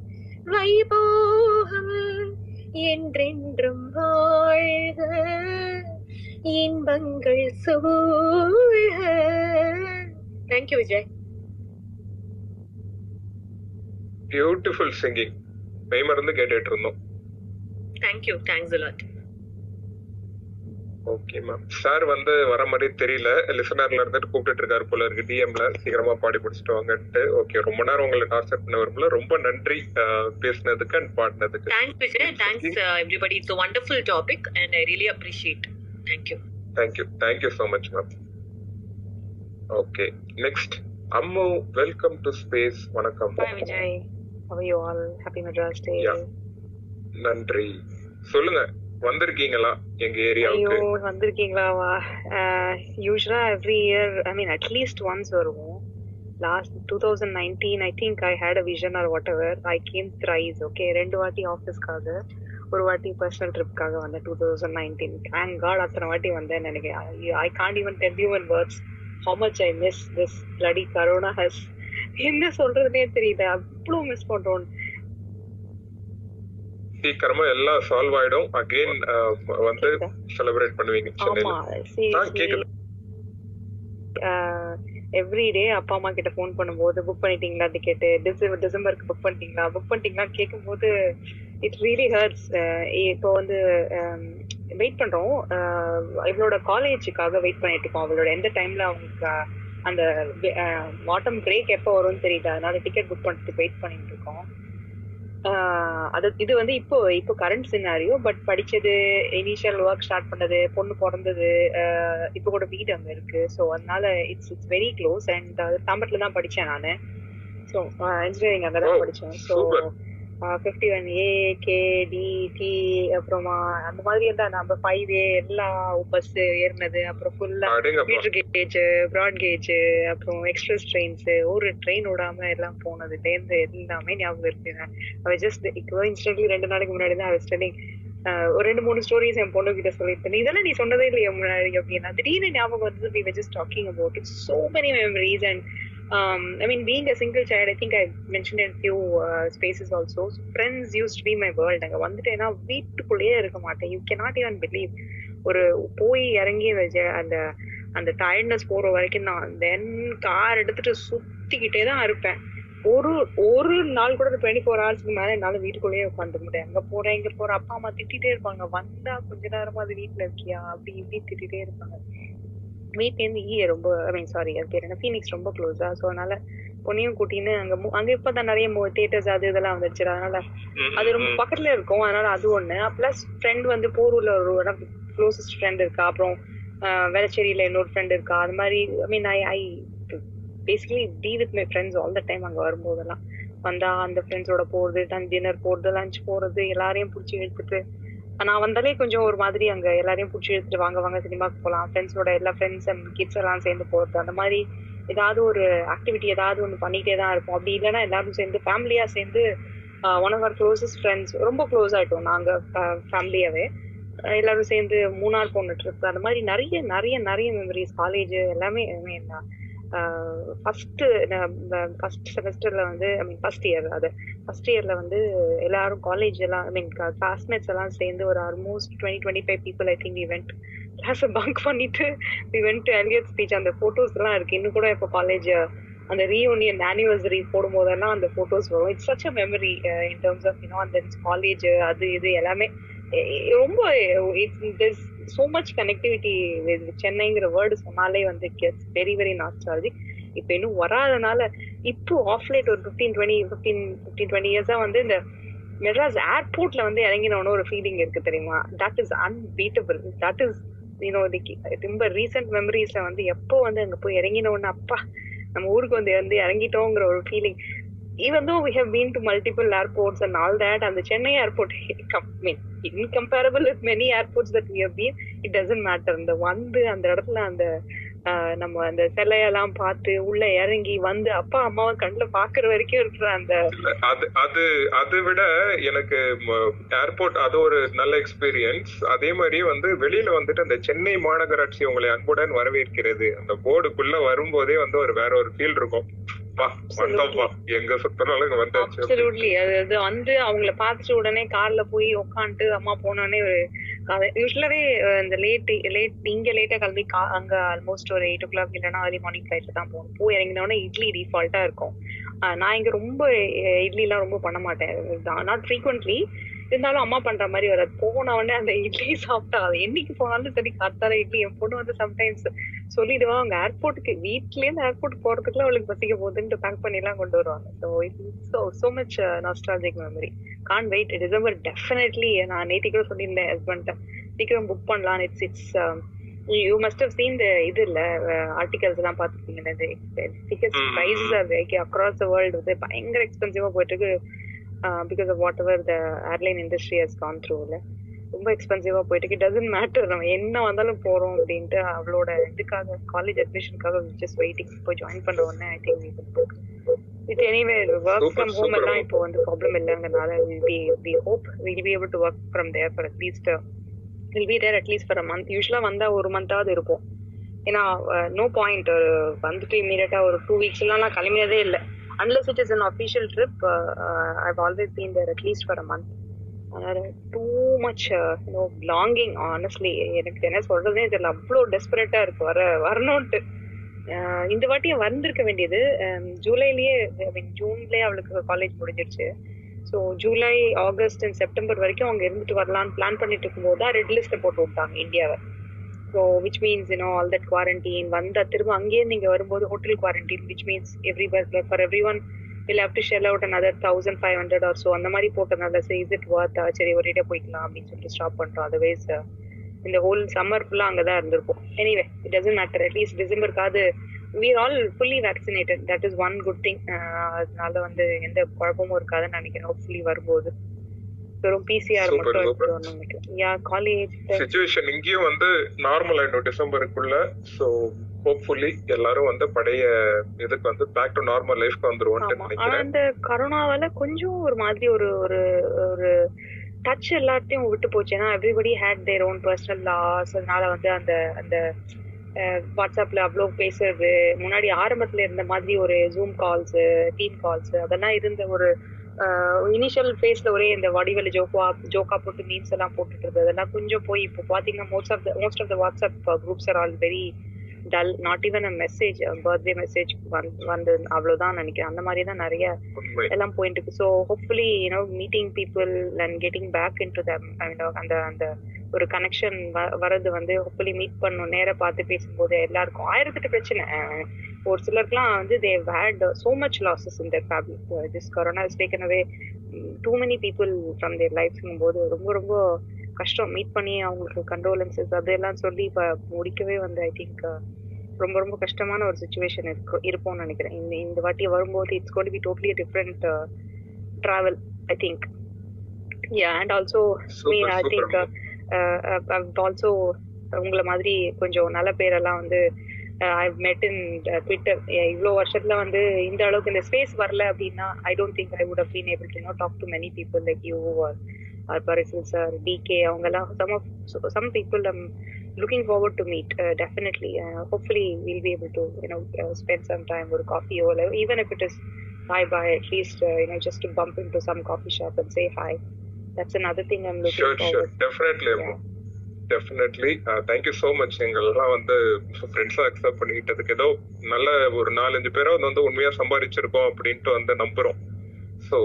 வைபோகம் என்றென்றும் இன்பங்கள் சூழ்க. Thank you Vijay beautiful singing மெய்மறந்து கேட்டுட்டு இருந்தோம் thank you thanks a lot okay ma'am sir வந்து வர மாதிரி தெரியல. லிசனர்ல இருந்துட்டு கூப்பிட்டு இருக்காரு போல இருக்கு. டிஎம்ல சீக்கிரமா பாடி முடிச்சுட்டு வாங்கன்ட்டு. ஓகே ரொம்ப நேரம் உங்களை டார்ச்சர் பண்ண விரும்பல. ரொம்ப நன்றி பேசுனதுக்கு and பாடினதுக்கு. Thanks thanks everybody it's wonderful topic and I really appreciate thank you thank you thank you so much ma'am okay next Ammu welcome to space வணக்கம் Hi Vijay, how are you all? Happy Madras Day. Yeah. நன்றி சொல்லுங்க. வந்திருக்கீங்களா? எங்க ஏரியாவுக்கு ஐயோ வந்திருக்கீங்களாவா usually every year I mean at least once வருவோம். Last two thousand nineteen I think I had a vision or whatever I came thrice okay ரெண்டு வாட்டி ஆஃபீஸ்க்காக ஒரு வாட்டி பர்சனல் ட்ரிப்காக வந்தேன் two thousand nineteen thank god அத்தனை வாட்டி வந்தேன் நினைக்கிறேன். I can't even tell you in words how much I miss this bloody corona has என்ன சொல்றதுனே தெரியல. அவ்வளோ மிஸ் பண்றோம். சீக்கிரமா எல்லாம் சால்வ் ஆயிடும். அகைன் வந்து செலிப்ரேட் பண்ணுவீங்க. சென்னையில. கேக்குது. எவ்ரி டே அப்பா அம்மா கிட்ட ஃபோன் பண்ணும்போது புக் பண்ணிட்டீங்களா? டிக்கெட்டு டிசம்பர் டிசம்பருக்கு புக் பண்ணிட்டீங்களா? புக் பண்ணிட்டீங்களா? கேட்கும்போது இட் ரியலி ஹர்ட்ஸ் இப்போ வந்து வெயிட் பண்றோம். இவளோட காலேஜுக்காக வெயிட் பண்ணிட்டு இருக்கோம். அவளோட எந்த டைம்ல அவங்களுக்கு அந்த வாட்டம் பிரேக் எப்போ வரும்னு தெரியல. அதனால டிக்கெட் புக் பண்ணுறதுக்கு வெயிட் பண்ணிட்டு இருக்கோம். அது இது வந்து இப்போ இப்போ கரண்ட் சினாரியோ பட் படிச்சது இனிஷியல் ஒர்க் ஸ்டார்ட் பண்ணது பொண்ணு பிறந்தது இப்போ கூட வீடு அங்க இருக்கு. ஸோ அதனால it's it's very close and தாம்பரத்துல தான் படிச்சேன் நான். ஸோ இன்ஜினியரிங் அங்கே தான் படித்தேன் so fifty one A K T T அப்புறமா அந்த மாதிரி தான் நம்ம ஃபைவ் ஏ எல்லா பஸ் ஏறினது அப்புறம் ஃபுல்லா. மீட்டர் கேஜ் ப்ராட் கேஜ் அப்புறம் எக்ஸ்பிரஸ் ட்ரெயின்ஸ் ஒரு ட்ரெயின் விடாம எல்லாம் போனதுலேருந்து எல்லாமே ஞாபகம் இருக்கு. அவ ஜஸ்ட் இப்போ இன்ஸ்டன்ட்லி ரெண்டு நாளைக்கு முன்னாடி தான் அவ ஸ்டெல்லிங் ஒரு ரெண்டு மூணு ஸ்டோரிஸ் என் பொண்ணு கிட்ட சொல்லிட்டு இதெல்லாம் நீ சொன்னதே இல்லையா முன்னாடி? அப்படின்னா. திடீர்னு ஞாபகம் வந்து we were just talking about it. So many memories and Mm-hmm. um, I mean, being a single child, I think I mentioned in few uh, spaces also. So friends used to be my world. அங்க வந்துட்டேன்னா வீட்டுக்குள்ளேயே இருக்க மாட்டேன். You cannot even believe. ஒரு போய் இறங்கி வச்ச அந்த அந்த டயர்ட்னஸ் போற வரைக்கும் நான் தென் கார் எடுத்துட்டு சுத்திக்கிட்டே தான் இருப்பேன். ஒரு ஒரு நாள் கூட டுவெண்ட்டி ஃபோர் ஹவர்ஸ்க்கு மேலே என்னால வீட்டுக்குள்ளேயே உட்காந்து முடியாது. அங்கே போறேன் இங்க போறேன் அப்பா அம்மா திட்டிட்டே இருப்பாங்க. வந்தா கொஞ்ச நேரமா அது வீட்டுல இருக்கியா? அப்படி இப்படி திட்டிட்டே இருப்பாங்க. வீட்லேருந்து ஈய ரொம்ப ஐ மீன் சாரி அது பேர் என்ன? ஃபீனிக்ஸ் ரொம்ப க்ளோஸா ஸோ அதனால பொண்ணையும் கூட்டின்னு அங்க அங்க இப்பதான் நிறைய தியேட்டர்ஸ் அது இதெல்லாம் வந்துருச்சு. அதனால அது ரொம்ப பக்கத்துல இருக்கும். அதனால அது ஒண்ணு. பிளஸ் ஃப்ரெண்ட் வந்து போரூர்ல ஒரு க்ளோசஸ்ட் ஃப்ரெண்ட் இருக்கா. அப்புறம் வேளச்சேரியில இன்னொரு ஃப்ரெண்ட் இருக்கா. அது மாதிரி I mean I I basically be with my friends all the time அங்க வரும்போதெல்லாம். வந்தா அந்த ஃப்ரெண்ட்ஸோட போறது டன் டின்னர் போறது லஞ்ச் போறது எல்லாரையும் பிடிச்சி இழுத்துட்டு நான் வந்தாலே கொஞ்சம் ஒரு மாதிரி அங்க எல்லாரையும் பிடிச்சி எடுத்துட்டு வாங்க வாங்க சினிமாக்கு போகலாம் ஃப்ரெண்ட்ஸோட எல்லா ஃப்ரெண்ட்ஸ் அண்ட் கிட்ஸ் எல்லாம் சேர்ந்து போறது அந்த மாதிரி ஏதாவது ஒரு ஆக்டிவிட்டி ஏதாவது ஒன்று பண்ணிட்டே தான் இருப்போம். அப்படி இல்லைன்னா எல்லாரும் சேர்ந்து ஃபேமிலியா சேர்ந்து one of our closest friends ரொம்ப க்ளோஸ் ஆயிட்டோம் நாங்க ஃபேமிலியாவே எல்லாரும் சேர்ந்து மூணார் போன ட்ரிப் அந்த மாதிரி நிறைய நிறைய நிறைய மெமரிஸ் காலேஜ் எல்லாமே ஐ ஃபஸ்ட்டு ஃபர்ஸ்ட் செமஸ்டரில் வந்து ஐ மீன் ஃபர்ஸ்ட் இயர் அது. ஃபஸ்ட் இயரில் வந்து எல்லாரும் காலேஜ் எல்லாம் ஐ மீன் கிளாஸ்மேட்ஸ் எல்லாம் சேர்ந்து ஒரு almost twenty twenty five people I think even கிளாஸை பங்க் பண்ணிட்டு இவெண்ட் எலியட் ஸ்பீச் அந்த ஃபோட்டோஸ் எல்லாம் இருக்கு. இன்னும் கூட இப்போ காலேஜ் அந்த ரீயூனியன் ஆனிவர்சரி போடும் போதெல்லாம் அந்த ஃபோட்டோஸ் வரும். It's such a memory in terms of you know அந்த காலேஜ் அது இது எல்லாமே ரொம்ப இட்ஸ் சோ மச் கனெக்டிவிட்டி சென்னைங்கிற வேர்டு சொன்னாலே வந்து கெட்ஸ் வெரி வெரி நாஸ்டாலஜி இப்போ இன்னும் வராதனால இப்போ ஆஃப்லைட் ஒரு fifteen twenty fifteen fifteen twenty இயர்ஸா வந்து இந்த மெட்ராஸ் ஏர்போர்ட்ல வந்து இறங்கினோன்னு ஒரு ஃபீலிங் இருக்கு தெரியுமா? That is unbeatable that is you know ரொம்ப ரீசெண்ட் மெமரிஸ்ல வந்து எப்போ வந்து அங்க போய் இறங்கினோன்னு அப்பா நம்ம ஊருக்கு வந்து வந்து இறங்கிட்டோங்கிற ஒரு feeling even though we have been to multiple airports and all that and the chennai airport I mean, incomparable with many airports that we have been it doesn't matter. இந்த வந்து அந்த இடத்துல அந்த ஆஹ், நம்ம அந்த சிலையெல்லாம் பார்த்து உள்ள இறங்கி வந்து அப்பா அம்மாவை கண்ணுல பாக்குற வரைக்கும் இருக்கிற அந்த அது அது அதை விட எனக்கு ஏர்போர்ட் அது ஒரு நல்ல எக்ஸ்பீரியன்ஸ் அதே மாதிரி வந்து வெளியில வந்துட்டு அந்த சென்னை மாநகராட்சி உங்களை அன்புடன் வரவேற்கிறது. அந்த போர்டுக்குள்ள வரும்போதே வந்து ஒரு வேற ஒரு ஃபீல் இருக்கும். பா வந்தோம்ப்பா எங்க சுத்தினாலும் இங்க வந்தாச்சு அப்சல்யூட்லி அது அது வந்து அவங்கள பார்த்துட்டு உடனே கார்ல போய் உட்காந்துட்டு அம்மா போனோடனே ஒரு யூஸ்வலாவே இந்த லேட் லேட் இங்க லேட்டா கிளம்பி கா- அங்க ஆல்மோஸ்ட் ஒரு எயிட் ஓ கிளாக் இல்லைன்னா ஏர்லி மார்னிங் ஃபிளைட்ல தான் போகணும். போய் இறங்கினோடனே இட்லி டிஃபால்ட்டா இருக்கும். நான் இங்க ரொம்ப இட்லி எல்லாம் ரொம்ப பண்ண மாட்டேன். நாட் ஃப்ரீக்வெண்ட்லி இருந்தாலும் அம்மா பண்ற மாதிரி வராது. போன உடனே அந்த இட்லி சாப்பிட்டா அது என்னைக்கு போனாலும் சரி காத்தால இட்லி என் பொண்ணு வந்து சம்டைம்ஸ் சொல்லிடுவா அவங்க ஏர்போர்ட்டுக்கு வீட்ல இருந்து ஏர்போர்ட் போறதுக்குள்ள அவளுக்கு பசிக்க போகுதுன்ட்டு பேக் பண்ணி எல்லாம் கொண்டு வருவாங்க. So so much nostalgic memory can't wait December definitely நான் நேத்தி கூட சொல்லியிருந்தேன் ஹஸ்பண்ட் சீக்கிரம் புக் பண்ணலாம். It's it's you must have seen the இது இல்ல ஆர்டிகல்ஸ் எல்லாம் பார்த்துருக்கீங்க tickets prices are across the world வந்து பயங்கர எக்ஸ்பென்சிவா போயிட்டு இருக்கு because of whatever the airline industry has gone த்ரூல ரொம்ப எக்ஸ்பென்சிவா போயிட்டு இருக்கு. டசன்ட் மேட்டர் நம்ம என்ன வந்தாலும் போறோம் அப்படின்ட்டு அவளோட இதுக்காக காலேஜ் அட்மிஷனுக்காக ஜஸ்ட் வெயிட்டிங் போய் ஜாயின் பண்ற உடனே I think it anyway work from home. எல்லாம் இப்போ வந்து problem இல்லைங்கிறனால we we hope will be able to work from there for at least will be there at least for a month usually வந்தா ஒரு மந்தாவது இருப்போம் ஏன்னா no point வந்துட்டு இமீடியட்டா ஒரு டூ வீக்ஸ் எல்லாம் நான் கிளம்பினதே இல்லை. Unless it is an official trip I've always been there at least for a month too much you know belonging honestly எனக்கு என்ன சொல்றதுனே தெரியல. அவ்வளோ டெஸ்பரேட்டா இருக்கு. வர வரணும்ட்டு. இந்த வாட்டியும் வந்திருக்க வேண்டியது um, ஜூலைலயே ஐ மீன் ஜூன்லயே அவளுக்கு காலேஜ் முடிஞ்சிருச்சு. So July August and September வரைக்கும் அவங்க இருந்துட்டு வரலாம்னு பிளான் பண்ணிட்டு இருக்கும்போது தான் ரெட் லிஸ்ட்ல போட்டு விட்டாங்க இந்தியாவை. So which means you know all that quarantine வந்தா திரும்ப அங்கேயே நீங்க வரும்போது hotel quarantine which means every for every one will have to shell out another thousand five hundred or so அந்த மாதிரி போட்டனால சரி இஸ் இட் ஒர்த் சரி ஒரேடியா போய்க்கலாம் அப்படின்னு சொல்லிட்டு ஸ்டாப் பண்றோம். அதர்வைஸ் இந்த ஹோல் சம்மர் ஃபுல்லா அங்கதான் இருந்திருப்போம். Anyway it doesn't matter at least டிசம்பருக்காவது we all fully vaccinated that is one good thing அதனால வந்து எந்த குழப்பமும் இருக்காதுன்னு நினைக்கிறேன். ஹோப்ஃபுல்லி வரும்போது. வெறும் பிசிஆர் மட்டும் வரணும்னு நினைக்கிறேன். யா காலேஜ் சுச்சுவேஷன் இங்கேயும் வந்து நார்மல் ஆயிடும். டிசம்பருக்குள்ள ஸோ ஹோப்ஃபுல்லி எல்லாரும் வந்து பழைய இதுக்கு வந்து பேக் டு நார்மல் லைஃப்க்கு வந்துருவோம்னு நினைக்கிறேன். இந்த கொரோனாவால கொஞ்சம் ஒரு மாதிரி ஒரு ஒரு ஒரு டச் எல்லாத்தையும் விட்டு போச்சு. ஏன்னா everybody had their own personal loss அதனால வந்து அந்த அந்த வாட்ஸ்அப்ல அவ்வளோ பேசுறது. முன்னாடி ஆரம்பத்துல இருந்த மாதிரி ஒரு ஜூம் கால்ஸ் டீம் கால்ஸ் அதெல்லாம் இருந்த ஒரு இனிஷியல் ஃபேஸ்ல ஒரே இந்த வடிவெளி ஜோக்கா ஜோக்கா போட்டு மீம்ஸ் எல்லாம் போட்டுட்டு இருந்தது. அதெல்லாம் கொஞ்சம் போய் இப்போ பாத்தீங்கன்னா most of the most of the WhatsApp groups are all very dull not even a message birthday message வந்து அவ்வளவுதான் நினைக்கிறேன். அந்த மாதிரி தான் நிறைய எல்லாம் போயிட்டு இருக்கு. So hopefully you know meeting people and getting back in to அந்த அந்த ஒரு கனெக்ஷன் வரது வந்து ஹோப்ஃபுல்லி மீட் பண்ணும் நேரா பார்த்து பேசும்போது எல்லாருக்கும். ஆயிரத்தெட்டு பிரச்சனை. ஒரு சிலருக்குலாம் வந்து they had so much losses இந்த family this corona is taken away too many people from their லைஃப்ங்கும் போது ரொம்ப ரொம்ப கஷ்டம் மீட் பண்ணி அவங்களுக்கு கண்ட்ரோலன்சஸ் அதெல்லாம் சொல்லி இப்போ முடிக்கவே வந்து ஐ திங்க் ரொம்ப ரொம்ப கஷ்டமான ஒரு சுச்சுவேஷன் இருக்கு இருப்போம்னு நினைக்கிறேன். இந்த இந்த வாட்டி வரும்போது it's gotta be totally different travel I think yeah and also me I think. Also உங்களை மாதிரி கொஞ்சம் நல்ல பேரெல்லாம் வந்து ஐ மெட் இன் ட்விட்டர் இவ்வளோ வருஷத்துல வந்து இந்த அளவுக்கு இந்த ஸ்பேஸ் வரல அப்படின்னா I don't think I would have been able to know talk to many people like you are Parisal sir DK அவங்கெல்லாம் some of some people I'm looking forward to meet definitely hopefully will be able to you know spend some time ஒரு காஃபியோ இல்லை even if it is hi bye at least you know just bump in to some coffee shop and say hi that's another thing i'm looking sure forward definitely definitely thank you so much எங்களெல்லாம் வந்து ஃப்ரெண்ட்ஸாக accept பண்ணிக்கிட்டதுக்கு ஏதோ நல்ல ஒரு நாலஞ்சு பேரை வந்து உண்மையா சம்பாதிச்சிருக்கோம் அப்படின்ட்டு வந்து நம்புறோம். ஸோ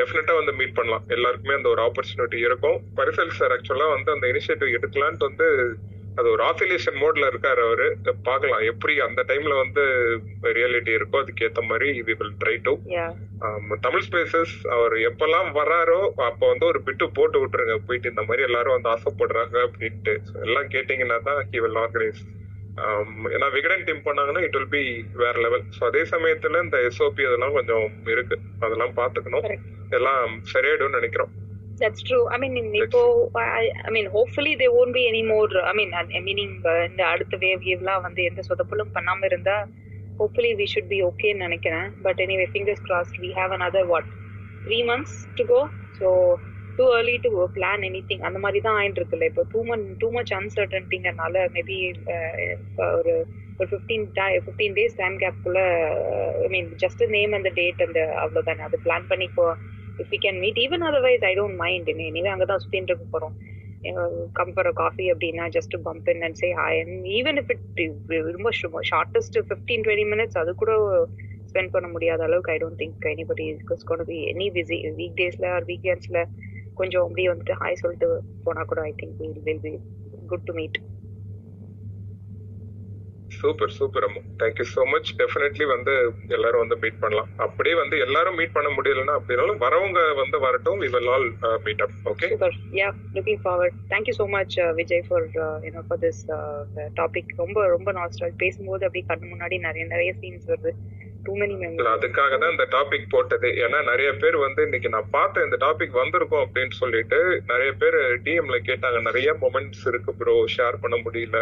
டெஃபினட்டா வந்து மீட் பண்ணலாம். எல்லாருக்குமே அந்த ஒரு ஆப்பர்ச்சுனிட்டி இருக்கும். பரிசல் சார் ஆக்சுவலா வந்து அந்த இனிஷியேட்டிவ் எடுக்கலான்ட்டு வந்து அது ஒரு ஆசிலேஷன் மோட்ல இருக்காரு அவரு. பார்க்கலாம். எப்படி அந்த டைம்ல வந்து ரியாலிட்டி இருக்கோ அதுக்கு ஏத்த மாதிரி we will try to Tamil spaces அவர் எப்பெல்லாம் வராரோ அப்ப வந்து ஒரு பிட்டு போட்டு விட்டுருங்க. போயிட்டு இந்த மாதிரி எல்லாரும் வந்து ஆசைப்படுறாங்க அப்படின்ட்டு. எல்லாம் கேட்டீங்கன்னா தான் ஹி வில் ஆர்கனைஸ் ஏன்னா விகடன் டீம் பண்ணாங்கன்னா இட் வில் பி வேற லெவல் ஸோ அதே சமயத்துல இந்த எஸ்ஓபி அதெல்லாம் கொஞ்சம் இருக்கு அதெல்லாம் பாத்துக்கணும் எல்லாம் சரியாயிடும்னு நினைக்கிறோம் true. I mean, in இப்போ hopefully there won't be any more. I mean, I meaning uh, இந்த அடுத்த வேவ் வேவ்லாம் வந்து எந்த சொதப்பலும் பண்ணாம இருந்தா hopefully we should be okay ன்னு நினைக்கிறேன் but anyway fingers crossed we have another what three months to go too early to plan anything அந்த மாதிரி தான் ஆயிட்டு இருக்குல்ல. இப்போ டூ மந்த் டூ மச் அன்சர்டன்ட்டிங்கனால மேபி ஒரு ஒரு ஃபிஃப்டீன் ஃபிஃப்டீன் டேஸ் டைம் கேப்குள்ள ஐ மீன் ஜஸ்ட் நேம் அந்த டேட் அந்த அவ்வளோதானே அது பிளான் பண்ணி இப்போ if you can meet even otherwise I don't mind anyway அங்கே தான் சுற்றின்னு இருக்க போகிறோம் கம் ஃபார் காஃபி அப்படின்னா just bump in and say hi and even if it ரொம்ப ஷார்ட்டஸ்ட் ஃபிஃப்டீன் டுவெண்ட்டி மினிட்ஸ் அது கூட ஸ்பெண்ட் பண்ண முடியாத அளவுக்கு I don't think anybody is gonna be any busy week டேஸில் ஆர் வீக்கெண்ட்ஸ்ல கொஞ்சம் அப்படியே வந்துட்டு ஹாய் சொல்லிட்டு போனா கூட I think will will be good to meet super super Ammu. Thank you so much definitely வந்து எல்லாரும் வந்து மீட் பண்ணலாம். அப்படியே வந்து எல்லாரும் மீட் பண்ண முடியலன்னா அப்படின்னாலும் வரவங்க வந்து வரட்டும். We will all meet up okay super yeah looking forward thank you so much Vijay for you know for this topic ரொம்ப ரொம்ப நாஸ்டால் பேசும்போது அப்படியே கண்ணு முன்னாடி நிறைய நிறைய சீன்ஸ் வருது. டூ மெனி இல்ல அதுக்காக தான் இந்த டாபிக் போட்டது. ஏன்னா நிறைய பேர் வந்து இன்னைக்கு நான் பார்த்தேன் இந்த டாபிக் வந்திருக்கும் அப்படின்னு சொல்லிட்டு நிறைய பேர் டிஎம்ல கேட்டாங்க. நிறைய மொமெண்ட்ஸ் இருக்கு ப்ரோ ஷேர் பண்ண முடியல.